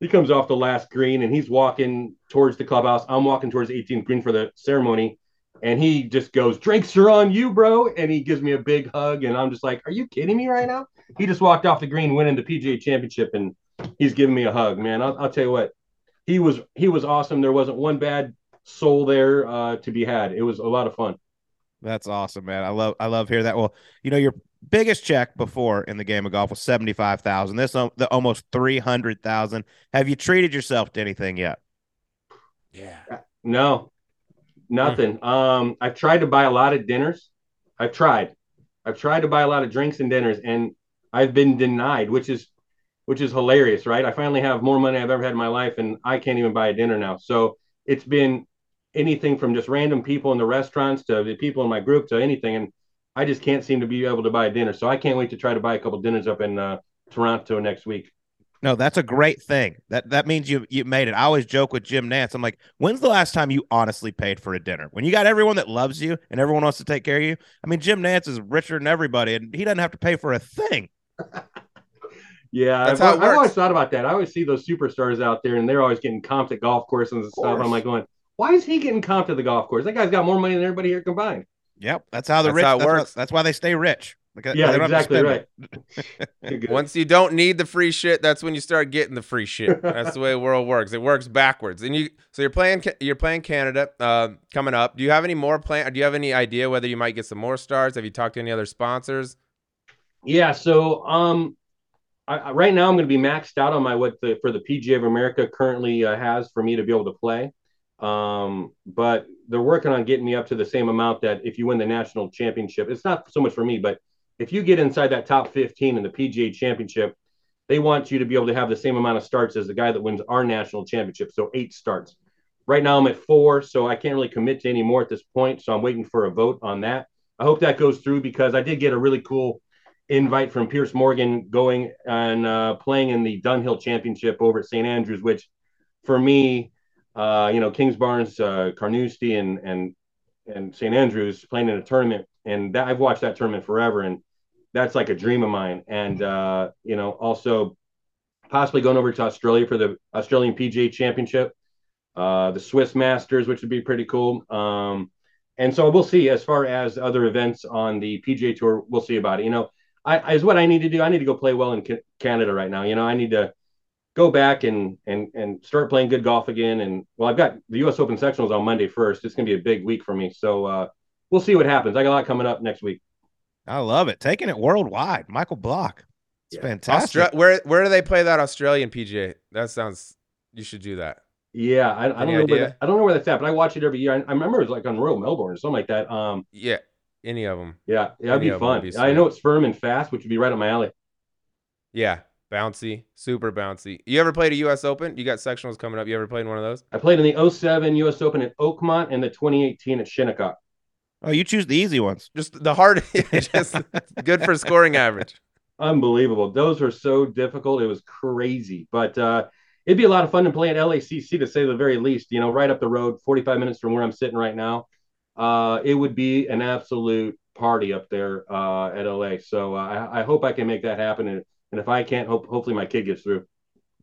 he comes off the last green and he's walking towards the clubhouse. I'm walking towards the 18th green for the ceremony. And he just goes, Drinks are on you, bro. And he gives me a big hug. And I'm just like, Are you kidding me right now? He just walked off the green, winning the PGA championship, and he's giving me a hug, man. I'll, I'll tell you what, he was he was awesome. There wasn't one bad soul there uh, to be had. It was a lot of fun. That's awesome, man. I love I love hearing that. Well, you know, you're biggest check before in the game of golf was seventy five thousand. This um, the almost three hundred thousand. Have you treated yourself to anything yet? Yeah. No, nothing. Um, I've tried to buy a lot of dinners. I've tried. I've tried to buy a lot of drinks and dinners, and I've been denied, which is which is hilarious, right? I finally have more money I've ever had in my life, and I can't even buy a dinner now. So it's been anything from just random people in the restaurants to the people in my group to anything, and I just can't seem to be able to buy a dinner. So I can't wait to try to buy a couple dinners up in uh, Toronto next week. No, that's a great thing. That that means you you made it. I always joke with Jim Nantz. I'm like, when's the last time you honestly paid for a dinner? When you got everyone that loves you and everyone wants to take care of you. I mean, Jim Nantz is richer than everybody, and he doesn't have to pay for a thing. Yeah, That's I've, how it I've always thought about that. I always see those superstars out there, and they're always getting comped at golf courses and stuff. course. I'm like going, why is he getting comped at the golf course? That guy's got more money than everybody here combined. Yep, that's how the That's rich. how it that's, why- works. that's why they stay rich. Because Yeah, they don't have to exactly right. it. You're good. Once you don't need the free shit, that's when you start getting the free shit. That's the way the world works. It works backwards. And you, so you're playing, you're playing Canada uh, coming up. Do you have any more plan? Do you have any idea whether you might get some more stars? Have you talked to any other sponsors? Yeah, so um, I, I, right now I'm going to be maxed out on my what the for the PGA of America currently uh, has for me to be able to play. Um, but they're working on getting me up to the same amount that if you win the national championship, it's not so much for me, but if you get inside that top 15 in the PGA championship, they want you to be able to have the same amount of starts as the guy that wins our national championship. So eight starts. Right now I'm at four, so I can't really commit to any more at this point. So I'm waiting for a vote on that. I hope that goes through because I did get a really cool invite from Piers Morgan going and uh, playing in the Dunhill Championship over at St. Andrews, which for me, uh, you know, Kingsbarns, uh, Carnoustie, and and and St. Andrews playing in a tournament, and that, I've watched that tournament forever, and that's like a dream of mine. And uh, you know, also possibly going over to Australia for the Australian PGA Championship, uh, the Swiss Masters, which would be pretty cool. Um, and so we'll see as far as other events on the PGA Tour. We'll see about it. You know, I is what I need to do. I need to go play well in Ca- Canada right now. You know, I need to go back and and and start playing good golf again. And well, I've got the U.S. Open sectionals on Monday first. It's going to be a big week for me. So uh, we'll see what happens. I got a lot coming up next week. I love it. Taking it worldwide. Michael Block. It's Yeah. fantastic. Austra- where where do they play that Australian PGA? That sounds. You should do that. Yeah, I, I don't know. Where that, I don't know where that's at, but I watch it every year. I, I remember it was like on Royal Melbourne or something like that. Um, Yeah, any of them. yeah, yeah, that'd Any be of 'em would fun. be I know it's firm and fast, which would be right up my alley. Yeah, bouncy, super bouncy. You ever played a U.S. Open? You got sectionals coming up. You ever played in one of those? I played in the 07 U.S. Open at Oakmont and the 2018 at Shinnecock. Oh, you choose the easy ones. Just the hard, just good for scoring average. Unbelievable. Those were so difficult. It was crazy, but uh, it'd be a lot of fun to play at LACC to say the very least. You know, right up the road, 45 minutes from where I'm sitting right now. Uh, it would be an absolute party up there uh, at LA. So uh, I, I hope I can make that happen. And, and if I can't, hope hopefully my kid gets through.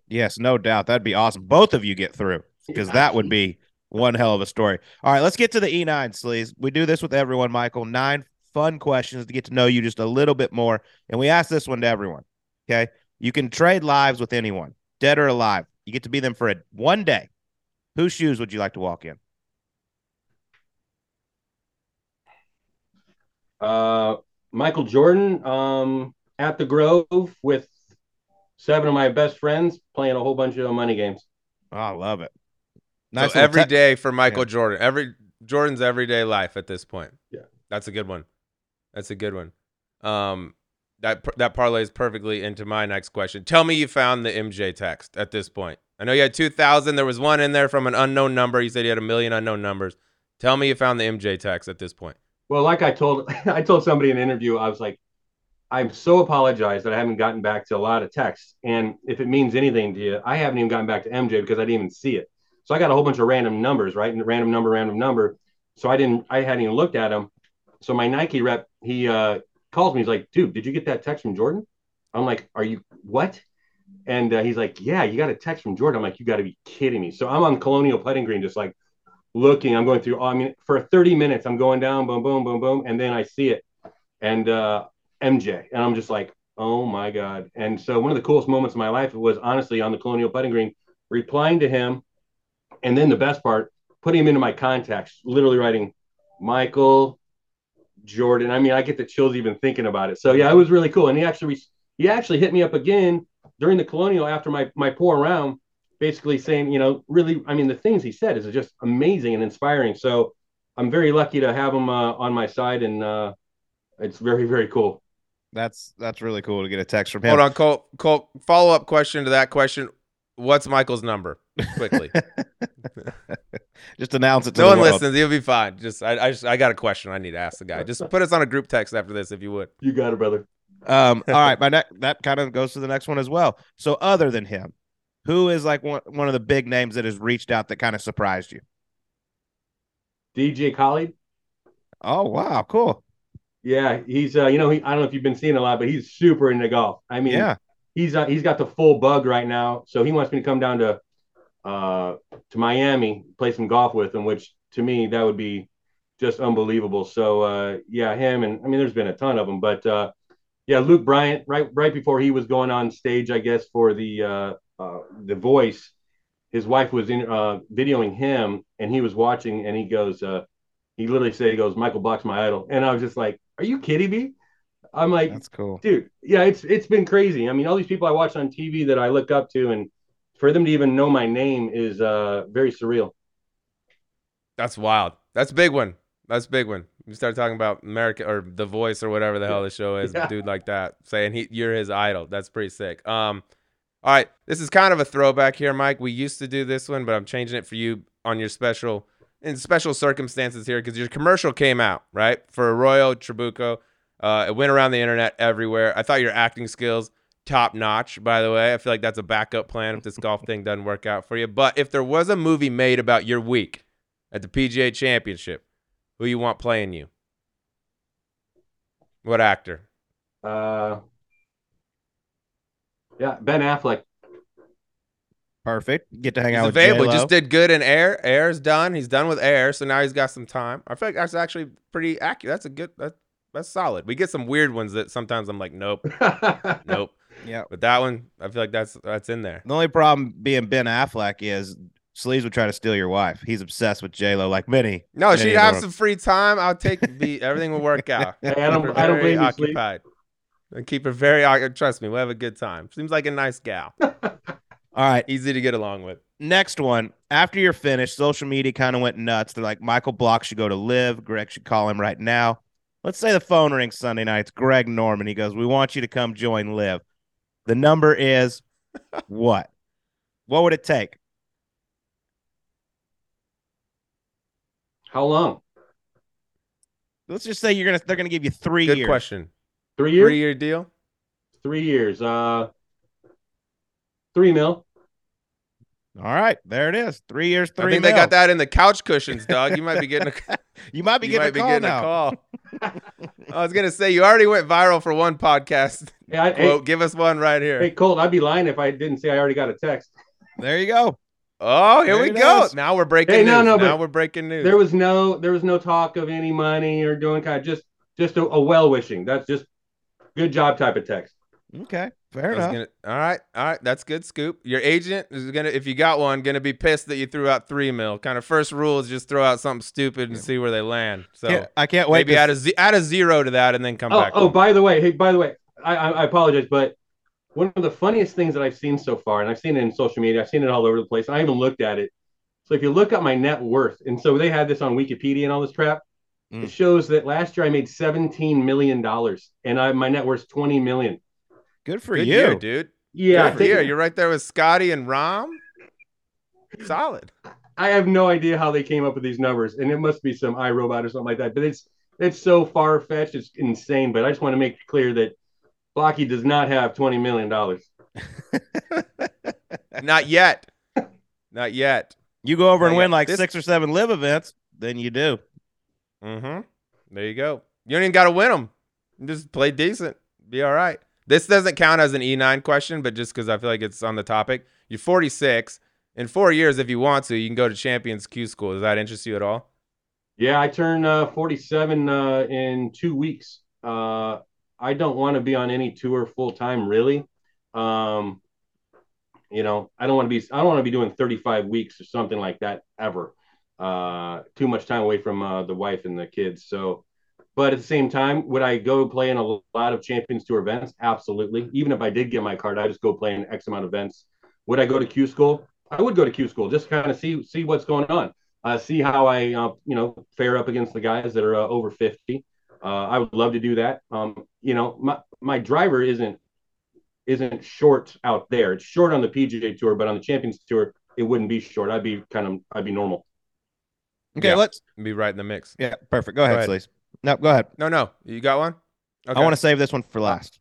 Yes, no doubt. That'd be awesome. Both of you get through because that would be one hell of a story. All right, let's get to the E9 sleaze. We do this with everyone, Michael. Nine fun questions to get to know you just a little bit more. And we ask this one to everyone. Okay. You can trade lives with anyone, dead or alive. You get to be them for a, one day. Whose shoes would you like to walk in? Uh, Michael Jordan um, at the Grove with seven of my best friends playing a whole bunch of money games. Oh, I love it. so little every te- day for Michael Yeah. Jordan. Every Jordan's everyday life at this point. Yeah. that's a good one. That's a good one. Um, that that parlays perfectly into my next question. Tell me you found the MJ text at this point. I know you had two thousand. There was one in there from an unknown number. You said you had a million unknown numbers. Tell me you found the MJ text at this point. Well, like I told I told somebody in an interview, I was like, I'm so apologize that I haven't gotten back to a lot of texts. And if it means anything to you, I haven't even gotten back to MJ because I didn't even see it. So I got a whole bunch of random numbers, right? And random number, random number. So I didn't I hadn't even looked at them. So my Nike rep, he uh calls me, he's like, dude, did you get that text from Jordan? I'm like, are you what? And uh, he's like, yeah, you got a text from Jordan. I'm like, you got to be kidding me. So I'm on Colonial Putting Green, just like looking. I'm going through. I mean, for 30 minutes, I'm going down, boom, boom, boom, boom, and then I see it, and uh, MJ, and I'm just like, oh my god. And so one of the coolest moments of my life was honestly on the Colonial Putting Green, replying to him, and then the best part, putting him into my contacts, literally writing, Michael Jordan. I mean, I get the chills even thinking about it. So yeah, it was really cool. And he actually he actually hit me up again during the Colonial after my my pour around, basically saying, you know, really, I mean, the things he said is just amazing and inspiring. So I'm very lucky to have him uh, on my side, and uh, it's very very cool. That's that's really cool to get a text from him. Hold on, Colt. Colt. Follow up question to that question: What's Michael's number? Quickly. just announce it. to no the one world. listens. He'll be fine. Just I, I just I got a question I need to ask the guy. Just put us on a group text after this if you would. You got it, brother. Um, all right, my ne- that kind of goes to the next one as well. So, other than him, who is like one one of the big names that has reached out that kind of surprised you? DJ Khaled. Oh wow, cool. Yeah, he's uh, you know, he, I don't know if you've been seeing a lot, but he's super into golf. I mean, Yeah, he's uh, he's got the full bug right now, so he wants me to come down to uh to Miami, play some golf with him, which to me that would be just unbelievable. So uh yeah, him and I mean there's been a ton of them, but uh yeah, Luke Bryan right right before he was going on stage, I guess for the uh, uh the voice, his wife was in uh videoing him and he was watching and he goes uh he literally said he goes Michael Block's my idol. And I was just like, "Are you kidding me?" I'm like, that's cool. dude yeah it's it's been crazy i mean all these people i watch on tv that i look up to and for them to even know my name is uh very surreal That's wild. That's a big one. That's a big one. You start talking about America or The Voice or whatever the hell the show is, Yeah. dude like that, saying he you're his idol. That's pretty sick. Um, all right, this is kind of a throwback here, Mike. We used to do this one, but I'm changing it for you on your special in special circumstances here because your commercial came out right for Arroyo Trabuco. Uh, it went around the internet everywhere. I thought your acting skills top notch. By the way, I feel like that's a backup plan if this golf thing doesn't work out for you. But if there was a movie made about your week at the PGA Championship, who you want playing you? What actor? uh yeah ben affleck Perfect. Get to hang He's out with available. J-Lo. Just did good in Air. Air's done. He's done with Air, so now he's got some time. I feel like that's actually pretty accurate. That's a good. That, that's solid. We get some weird ones that sometimes I'm like, nope, nope. Yeah. But that one, I feel like that's that's in there. The only problem being Ben Affleck is Sleeves would try to steal your wife. He's obsessed with J Lo, like many. No, many she'd have some free time. I'll take be everything will work out. Hey, I don't- Keep I don't very blame you, Sleaze. occupied. And keep her very occupied. Trust me, we'll have a good time. Seems like a nice gal. All right. Easy to get along with. Next one. After you're finished, social media kind of went nuts. They're like, Michael Block should go to LIV. Greg should call him right now. Let's say the phone rings Sunday night. It's Greg Norman. He goes, We want you to come join LIV. The number is what? What would it take? how long Let's just say you're gonna they're gonna give you three Good years. question. three years Three year deal. three years uh three mil All right, there it is. Three years, three. I think they got that in the couch cushions, Doug. You might be getting a You might be you getting might a be call getting now. a call. I was gonna say you already went viral for one podcast. hey, I, hey, give us one right here. hey colt i'd be lying if i didn't say i already got a text There you go. Oh, here There we go. is. Now we're breaking Hey, news. no, no, now we're breaking news. there was no there was no talk of any money or doing kind of just just a, a well wishing that's just good job type of text Okay, I fair enough. gonna, all right, all right, that's good scoop. Your agent is gonna, if you got one, gonna be pissed that you threw out three mil. Kind of first rule is just throw out something stupid and see where they land. So Can't- I can't wait. maybe to- add a add a zero to that and then come oh, back. oh by the way hey by the way I, I i apologize but one of the funniest things that i've seen so far and i've seen it in social media i've seen it all over the place i even looked at it so if you look up my net worth and so they had this on wikipedia and all this crap Mm. it shows that last year i made 17 million dollars and i my net worth 20 million Good for Good you. year, dude. yeah I Good think- year. You're right there with Scottie and Rahm. Solid. I have no idea how they came up with these numbers, and it must be some iRobot or something like that. But it's it's so far fetched, it's insane. But I just want to make clear that Blocky does not have twenty million dollars. Not yet. Not yet. You go over and Yeah, win like this- six or seven LIV events, then you do. Mm-hmm. There you go. You don't even got to win them. Just play decent. Be all right. This doesn't count as an E9 question, but just because I feel like it's on the topic. You're 46. In four years, if you want to, you can go to Champions Q School. Does that interest you at all? Yeah, I turn uh, forty-seven uh, in two weeks. Uh, I don't want to be on any tour full time, really. Um, you know, I don't want to be. I don't want to be doing thirty-five weeks or something like that ever. Uh, too much time away from uh, the wife and the kids. So, But at the same time, would I go play in a lot of Champions Tour events? Absolutely. Even if I did get my card, I just go play in X amount of events. Would I go to Q school? I would go to Q school just kind of see see what's going on, uh, see how I uh, you know fare up against the guys that are uh, over fifty. Uh, I would love to do that. Um, you know, my my driver isn't isn't short out there. It's short on the PGA Tour, but on the Champions Tour, it wouldn't be short. I'd be kind of I'd be normal. Okay, Yeah. let's. Be right in the mix. Yeah, perfect. Go ahead, ahead. Sleaze. No, go ahead. No, no. You got one? Okay. I want to save this one for last.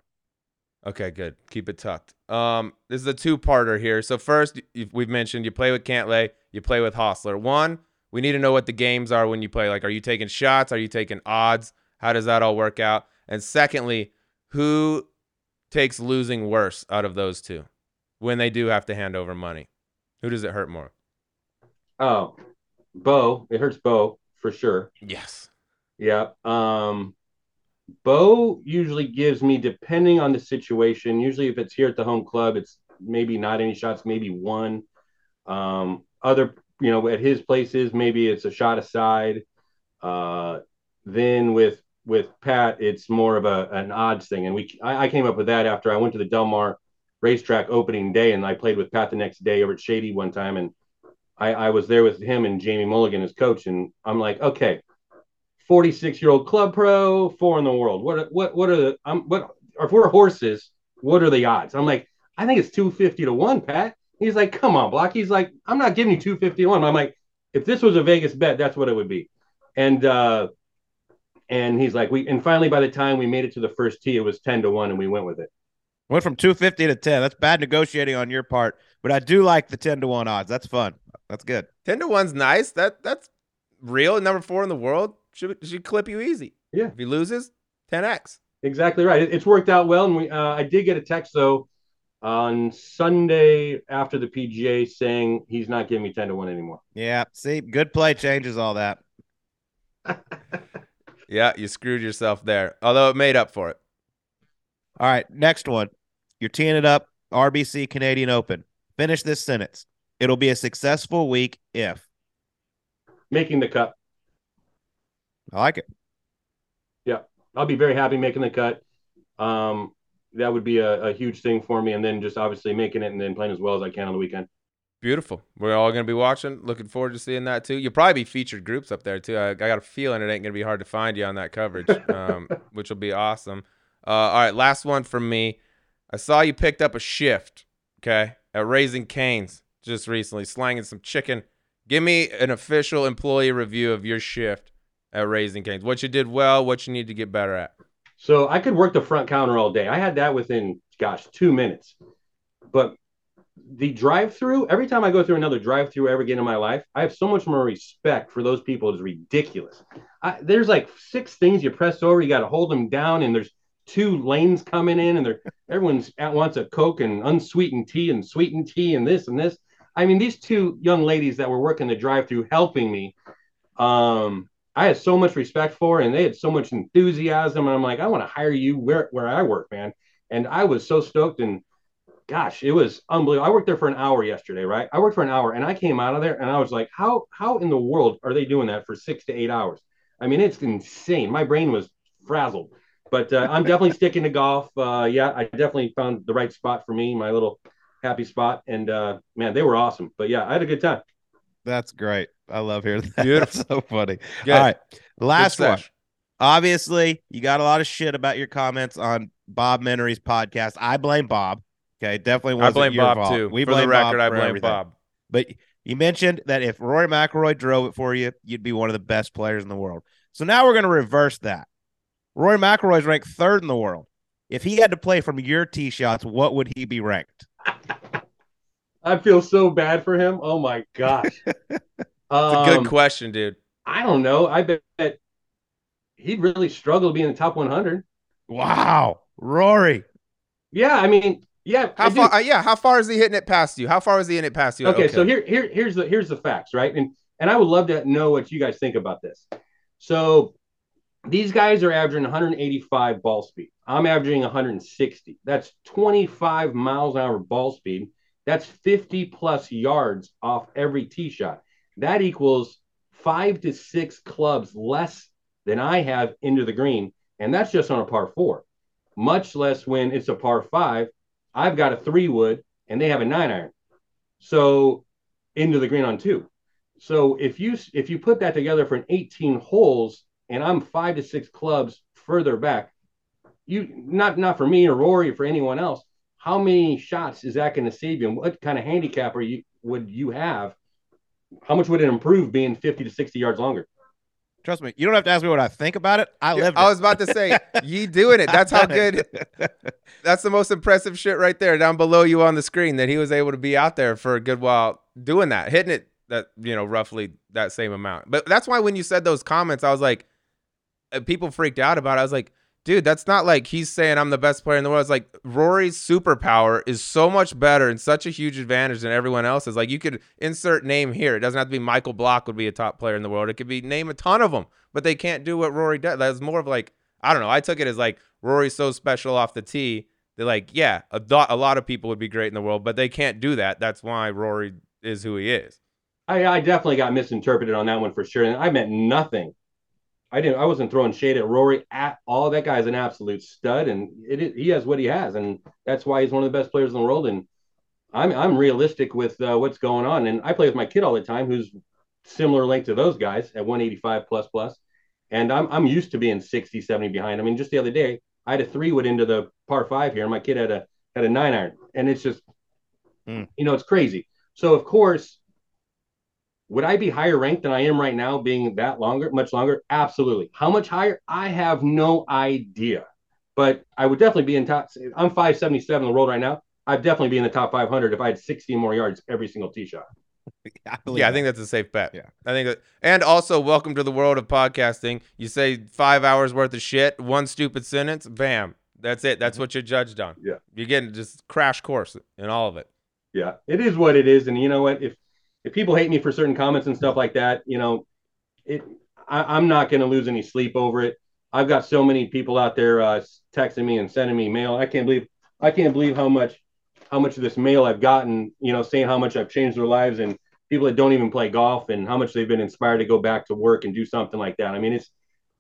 Okay, good. Keep it tucked. Um, this is a two-parter here. So first, we've mentioned you play with Cantlay, you play with Hossler. One, we need to know what the games are when you play. Like, are you taking shots? Are you taking odds? How does that all work out? And secondly, who takes losing worse out of those two when they do have to hand over money? Who does it hurt more? Oh, Beau, it hurts Beau for sure. Yes. Yeah. Um, Beau usually gives me, depending on the situation, usually if it's here at the home club, it's maybe not any shots, maybe one. Um, other, you know, at his places, maybe it's a shot aside. Uh, then with with Pat, it's more of a an odds thing, and we I, I came up with that after I went to the Del Mar racetrack opening day, and I played with Pat the next day over at Shady one time, and I, I was there with him and Jamie Mulligan as coach, and I'm like, okay, 46 year old club pro, four in the world. What are- what what are the I'm what or if we're horses, what are the odds? I'm like, I think it's 250 to one, Pat. He's like, come on, Block. He's like, I'm not giving you 250 to one. I'm like, if this was a Vegas bet, that's what it would be. And uh and he's like, we and finally by the time we made it to the first tee, it was 10 to 1, and we went with it. Went from 250 to 10. That's bad negotiating on your part, but I do like the 10 to 1 odds. That's fun. That's good. Ten to one's nice. That that's real. Number four in the world should should clip you easy. Yeah. If he loses, ten x. Exactly right. It, it's worked out well, and we uh, I did get a text though on Sunday after the PGA saying he's not giving me 10 to 1 anymore. Yeah. See, good play changes all that. Yeah, you screwed yourself there. Although it made up for it. All right. Next one. You're teeing it up. RBC Canadian Open. Finish this sentence. It'll be a successful week if. Making the cut. I like it. Yeah, I'll be very happy making the cut. Um, that would be a, a huge thing for me. And then just obviously making it and then playing as well as I can on the weekend. Beautiful. We're all going to be watching. Looking forward to seeing that too. You'll probably be featured groups up there too. I, I got a feeling it ain't going to be hard to find you on that coverage, um, which will be awesome. Uh, all right, last one from me. I saw you picked up a shift, okay, at Raising Cane's just recently, slanging some chicken. Give me an official employee review of your shift at Raising Cane's. What you did well, what you need to get better at. So I could work the front counter all day. I had that within, gosh, two minutes. But the drive through, every time I go through another drive through ever again in my life, I have so much more respect for those people. It's ridiculous. I, there's like six things you press over, you got to hold them down, and there's two lanes coming in, and they're everyone's at wants a Coke and unsweetened tea and sweetened tea and this and this. I mean, these two young ladies that were working the drive through helping me. Um, I had so much respect for, and they had so much enthusiasm. And I'm like, I want to hire you where where I work, man. And I was so stoked. And gosh, it was unbelievable. I worked there for an hour yesterday, right? I worked for an hour, and I came out of there, and I was like, how how in the world are they doing that for six to eight hours? I mean, it's insane. My brain was frazzled. But uh, I'm definitely sticking to golf. Uh, yeah, I definitely found the right spot for me, my little happy spot. And uh, man, they were awesome. But yeah, I had a good time. That's great. I love hearing that. Beautiful. That's so funny. Good. All right. Last Good one. sesh. Obviously, you got a lot of shit about your comments on Bob Menery's podcast. I blame Bob. Okay, definitely I wasn't blame your Bob fault. too. We For blame the record, Bob I blame everything. Bob. But you mentioned that if Rory McIlroy drove it for you, you'd be one of the best players in the world. So now we're going to reverse that. Rory McIlroy's ranked third in the world. If he had to play from your tee shots, what would he be ranked? I feel so bad for him. Oh my gosh. It's a good Um, question, dude. I don't know. I bet he'd really struggle to be in the top 100. Wow, Rory. Yeah, I mean, yeah. How far? Uh, yeah, how far is he hitting it past you? How far is he hitting it past you? Okay, so here, here, here's the here's the facts, right? And and I would love to know what you guys think about this. So these guys are averaging 185 ball speed. I'm averaging 160. That's 25 miles an hour ball speed. That's 50 plus yards off every tee shot. That equals five to six clubs less than I have into the green, and that's just on a par four. Much less when it's a par five. I've got a three wood, and they have a nine iron. So into the green on two. So if you if you put that together for an 18 holes, and I'm five to six clubs further back, you not not for me or Rory or for anyone else. How many shots is that going to save you? And what kind of handicap are you would you have? How much would it improve being 50 to 60 yards longer? Trust me, you don't have to ask me what I think about it. I lived. I was about to say, you doing it. That's how good. That's the most impressive shit right there, down below you on the screen. That he was able to be out there for a good while doing that, hitting it that you know roughly that same amount. But that's why when you said those comments, I was like, uh, people freaked out about it. I was like, dude, that's not like he's saying I'm the best player in the world. It's like Rory's superpower is so much better and such a huge advantage than everyone else's. Like you could insert name here. It doesn't have to be Michael Block would be a top player in the world. It could be name a ton of them, but they can't do what Rory does. That's more of like I don't know. I took it as like Rory's so special off the tee. They're like, yeah, a, do- a lot of people would be great in the world, but they can't do that. That's why Rory is who he is. I, I definitely got misinterpreted on that one for sure, and I meant nothing. I didn't. I wasn't throwing shade at Rory at all. That guy's an absolute stud, and it, he has what he has, and that's why he's one of the best players in the world. And I'm I'm realistic with uh, what's going on, and I play with my kid all the time, who's similar length to those guys at 185 plus plus, and I'm I'm used to being 60, 70 behind. I mean, just the other day, I had a three wood into the par five here, and my kid had a had a nine iron, and it's just, Hmm. you know, it's crazy. So of course, would I be higher ranked than I am right now, being that longer, much longer? Absolutely. How much higher? I have no idea. But I would definitely be in top. I'm 577 in the world right now. I'd definitely be in the top 500 if I had 60 more yards every single tee shot. I believe Yeah, I think that's a safe bet. Yeah. I think that, and also welcome to the world of podcasting. You say five hours worth of shit, one stupid sentence, bam, that's it. That's mm-hmm. what you're judged on. Yeah. you're getting just crash course in all of it. Yeah, it is what it is. And you know what? If if people hate me for certain comments and stuff like that, you know, it I, I'm not going to lose any sleep over it. I've got so many people out there uh, texting me and sending me mail. I can't believe I can't believe how much how much of this mail I've gotten. You know, saying how much I've changed their lives and people that don't even play golf and how much they've been inspired to go back to work and do something like that. I mean, it's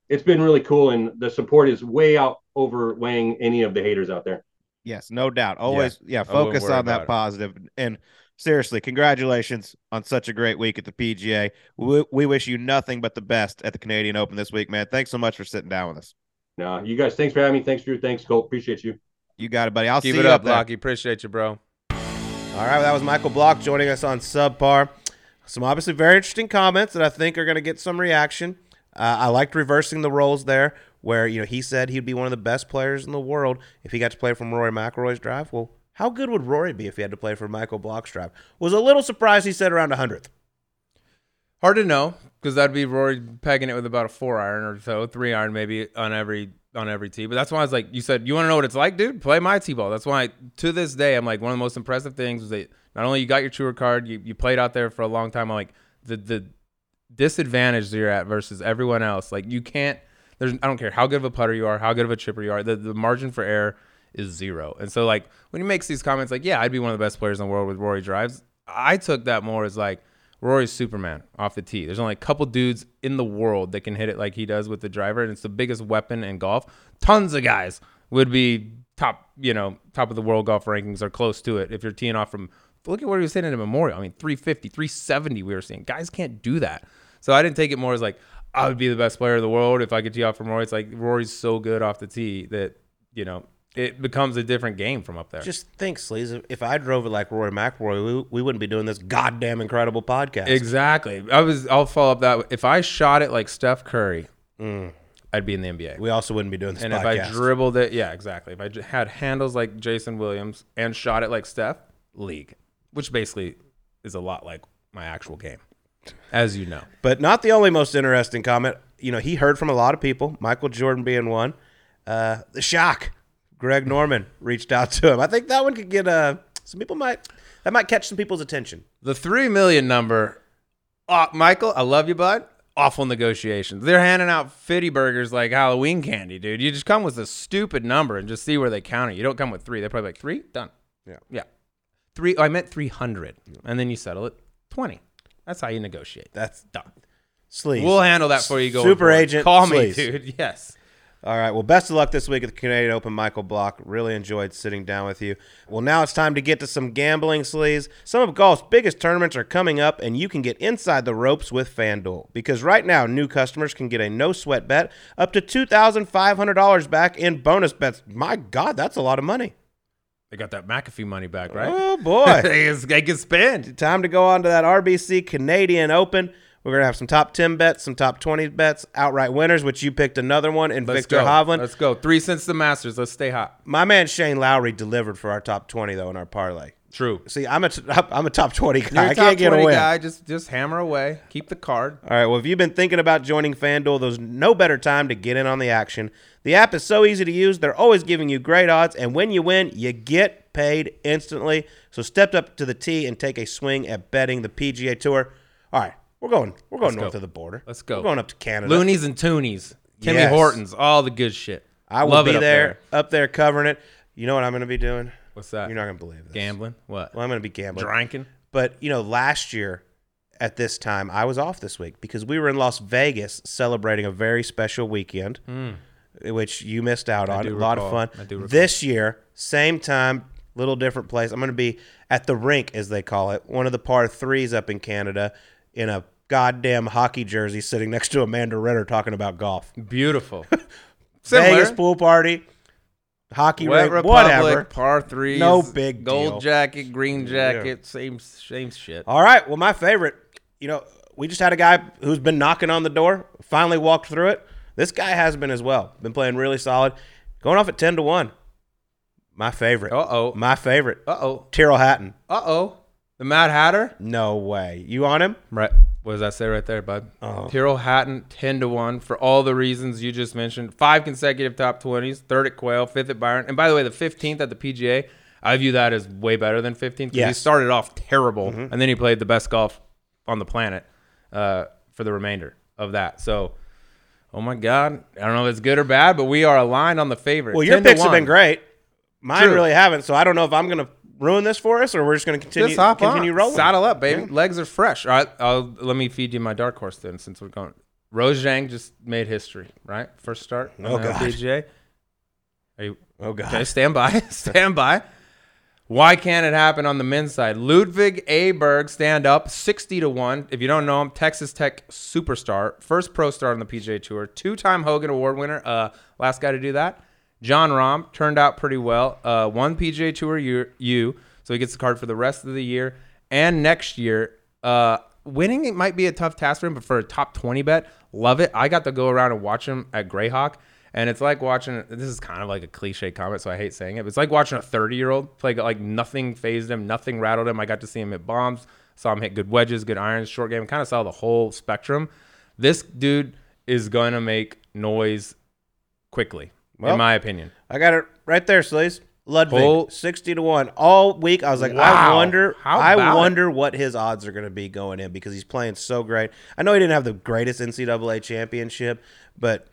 it's been really cool and the support is way out overweighing any of the haters out there. Yes, no doubt. Always, yeah, I wouldn't focus on about that it. positive. And seriously, congratulations on such a great week at the PGA. We, we wish you nothing but the best at the Canadian Open this week, man. Thanks so much for sitting down with us. No, you guys, thanks for having me. Thanks for your thanks, Colt. Appreciate you. You got it, buddy. I'll Keep see it you up, up there. Lockie. Appreciate you, bro. All right, well, that was Michael Block joining us on Subpar. Some obviously very interesting comments that I think are going to get some reaction. Uh, I liked reversing the roles there, where you know he said he'd be one of the best players in the world if he got to play from Rory McIlroy's drive. Well, how good would Rory be if he had to play for Michael Blockstrap? Was a little surprised he said around hundredth. Hard to know because that'd be Rory pegging it with about a four iron or so, three iron maybe on every on every tee. But that's why I was like, you said you want to know what it's like, dude? Play my tee ball. That's why to this day I'm like one of the most impressive things was that not only you got your tour card, you, you played out there for a long time. I'm like the the disadvantage that you're at versus everyone else. Like you can't. There's I don't care how good of a putter you are, how good of a chipper you are. The the margin for error is zero. And so like when he makes these comments, like yeah, I'd be one of the best players in the world with Rory drives. I took that more as like Rory's Superman off the tee. There's only a couple dudes in the world that can hit it like he does with the driver, and it's the biggest weapon in golf. Tons of guys would be top, you know, top of the world golf rankings or close to it if you're teeing off from. Look at where he was hitting at Memorial. I mean, 350, 370. We were seeing guys can't do that. So I didn't take it more as like I would be the best player in the world if I could tee off from Rory. It's like Rory's so good off the tee that you know it becomes a different game from up there. Just think, Sleaze, if I drove it like Rory McIlroy, we, we wouldn't be doing this goddamn incredible podcast. Exactly. I was. I'll follow up that. If I shot it like Steph Curry, Mm. I'd be in the NBA. We also wouldn't be doing this and podcast. if I dribbled it, yeah, exactly. If I had handles like Jason Williams and shot it like Steph, league, which basically is a lot like my actual game, as you know. But not the only most interesting comment. You know, he heard from a lot of people, Michael Jordan being one. Uh, the shock, Greg Norman reached out to him. I think that one could get uh, some people might that might catch some people's attention. The three million number, uh, Michael, I love you, bud. Awful negotiations. They're handing out fitty burgers like Halloween candy, dude. You just come with a stupid number and just see where they count it. You don't come with three. They're probably like three, done. Yeah. yeah. Three. oh, I meant three hundred, and then you settle it twenty. That's how you negotiate. That's Done. Sleaze. We'll handle that for you. Going Super forward. agent Call me, dude. Yes. All right. Well, best of luck this week at the Canadian Open, Michael Block. Really enjoyed sitting down with you. Well, now it's time to get to some gambling sleaze. Some of golf's biggest tournaments are coming up, and you can get inside the ropes with FanDuel. Because right now, new customers can get a no sweat bet up to $2,500 back in bonus bets. My God, that's a lot of money. They got that McAfee money back, right? Oh, boy. they, can- spend. time to go on to that RBC Canadian Open. We're going to have some top 10 bets, some top 20 bets, outright winners, which you picked another one in Let's Viktor go. Hovland. Let's go. Three cents the Masters. Let's stay hot. My man Shane Lowry delivered for our top 20, though, in our parlay. True. See, I'm a, t- I'm a top 20 guy. You're I can't get away. guy. Just just hammer away. Keep the card. All right. Well, if you've been thinking about joining FanDuel, there's no better time to get in on the action. The app is so easy to use. They're always giving you great odds, and when you win, you get paid instantly. So step up to the tee and take a swing at betting the PGA Tour. All right, we're going. We're going Let's north go. of the border. Let's go. We're going up to Canada. Loonies and Toonies. Timmy Yes. Hortons. All the good shit. I will Love be it up there, up there covering it. You know what I'm going to be doing? What's that? You're not going to believe this. Gambling. What? Well, I'm going to be gambling. Drinking. But you know, last year at this time, I was off this week because we were in Las Vegas celebrating a very special weekend, hmm. which you missed out on. A do lot of fun. I do recall. This year, same time, little different place. I'm going to be at the rink, as they call it, one of the par threes up in Canada, in a goddamn hockey jersey, sitting next to Amanda Ritter talking about golf. Beautiful. Vegas pool party, hockey Wet rink, Republic, whatever. par threes. No big Gold deal. jacket, green jacket, same same shit. All right. Well, my favorite, you know, we just had a guy who's been knocking on the door, finally walked through it. This guy has been as well. Been playing really solid. Going off at 10 to 1. My favorite. Uh oh. My favorite. Uh oh. Tyrrell Hatton. Uh oh. The Mad Hatter. No way. You on him? Right. What does that say right there, bud? Oh. Tyrrell Hatton, 10 to 1 for all the reasons you just mentioned. Five consecutive top 20s, third at Quail, fifth at Byron. And by the way, the 15th at the PGA, I view that as way better than 15th. 'cause He Yes. started off terrible, and then he played the best golf on the planet uh, for the remainder of that. So, oh my God. I don't know if it's good or bad, but we are aligned on the favorite. Well, your picks have been great. Mine True. really haven't. So I don't know if I'm going to ruin this for us or we're just going to continue, Just hop continue on. rolling. Saddle up, baby. Legs are fresh. All right, I'll, let me feed you my dark horse then, since we're going. Rose Zhang just made history, right? First start. on Oh, the God. LPGA. Are you Oh, God. okay? Stand by. stand by. Why can't it happen on the men's side? Ludvig Aberg, stand up, sixty to one. If you don't know him, Texas Tech superstar, first pro star on the PGA Tour, two-time Hogan Award winner. Uh, last guy to do that. Jon Rahm turned out pretty well. Uh, one PGA Tour U, U, so he gets the card for the rest of the year and next year. Uh, winning it might be a tough task for him, but for a top twenty bet, love it. I got to go around and watch him at Grayhawk. And it's like watching. This is kind of like a cliche comment, so I hate saying it. But it's like watching a 30 year old play. Like nothing phased him, nothing rattled him. I got to see him hit bombs, saw him hit good wedges, good irons, short game. Kind of saw the whole spectrum. This dude is going to make noise quickly, Well, in my opinion. I got it right there, Sleaze. Ludvig, 60 to 1. All week, I was like, I wonder How I wonder what his odds are going to be going in because he's playing so great. I know he didn't have the greatest NCAA championship, but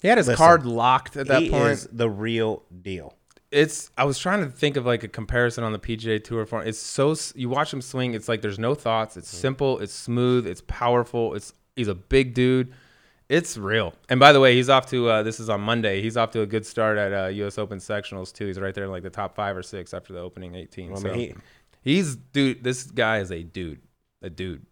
He had his Listen, card locked at that he point. is the real deal. it's I was trying to think of like a comparison on the PGA Tour for it's so you watch him swing it's like there's no thoughts it's mm. simple it's smooth it's powerful it's he's a big dude it's real and by the way he's off to uh, this is on Monday he's off to a good start at uh, U.S. Open sectionals too he's right there in like the top five or six after the opening 18 I so mean, he, he's dude this guy is a dude a dude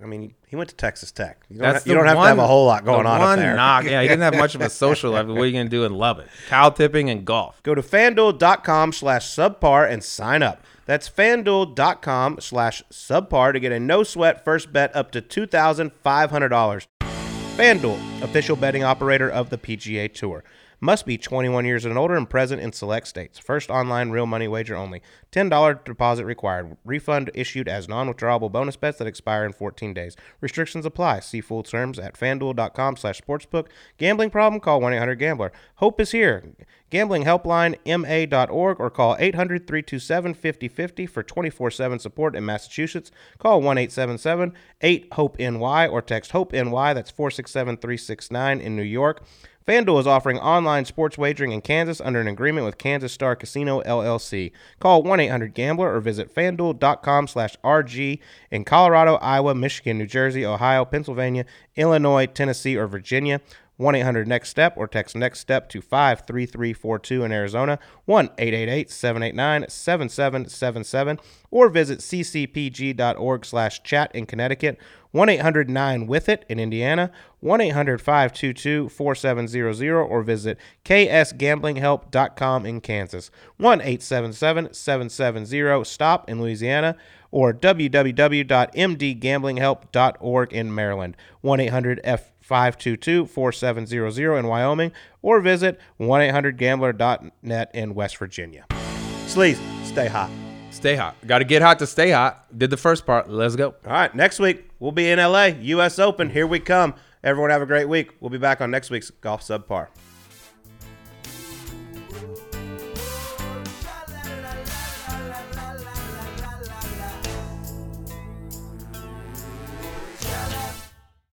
I mean, he went to Texas Tech. You don't, That's ha- you don't have to have a whole lot going on one up there. knock yeah he didn't have much of a social life but what are you gonna do and love it cow tipping and golf Go to fanduel.com slash subpar and sign up. That's fanduel.com slash subpar to get a no sweat first bet up to $2,500. FanDuel, official betting operator of the PGA Tour. Must be 21 years and older and present in select states. First online real money wager only. $10 deposit required. Refund issued as non withdrawable bonus bets that expire in 14 days. Restrictions apply. See full terms at fanduel.com slash sportsbook. Gambling problem? Call 1 800 Gambler. Hope is here. Gambling helpline ma.org or call 800 327 5050 for 24 7 support in Massachusetts. Call 1 877 8 HOPE NY or text HOPE NY. That's 467 369 in New York. FanDuel is offering online sports wagering in Kansas under an agreement with Kansas Star Casino LLC. Call 1-800-GAMBLER or visit fanduel.com slash RG in Colorado, Iowa, Michigan, New Jersey, Ohio, Pennsylvania, Illinois, Tennessee, or Virginia. 1 800 Next Step or text Next Step to 53342 in Arizona, 1 888 789 7777, or visit ccpg.org slash chat in Connecticut, 1 800 9 with it in Indiana, 1 800 522 4700, or visit ksgamblinghelp.com in Kansas, 1 877 770 STOP in Louisiana, or www.mdgamblinghelp.org in Maryland, 1 800 F 522 4700 in Wyoming, or visit 1 800gambler.net in West Virginia. Sleaze, stay hot. Stay hot. Got to get hot to stay hot. Did the first part. Let's go. All right, next week we'll be in LA, US Open. Here we come. Everyone have a great week. We'll be back on next week's Golf Subpar.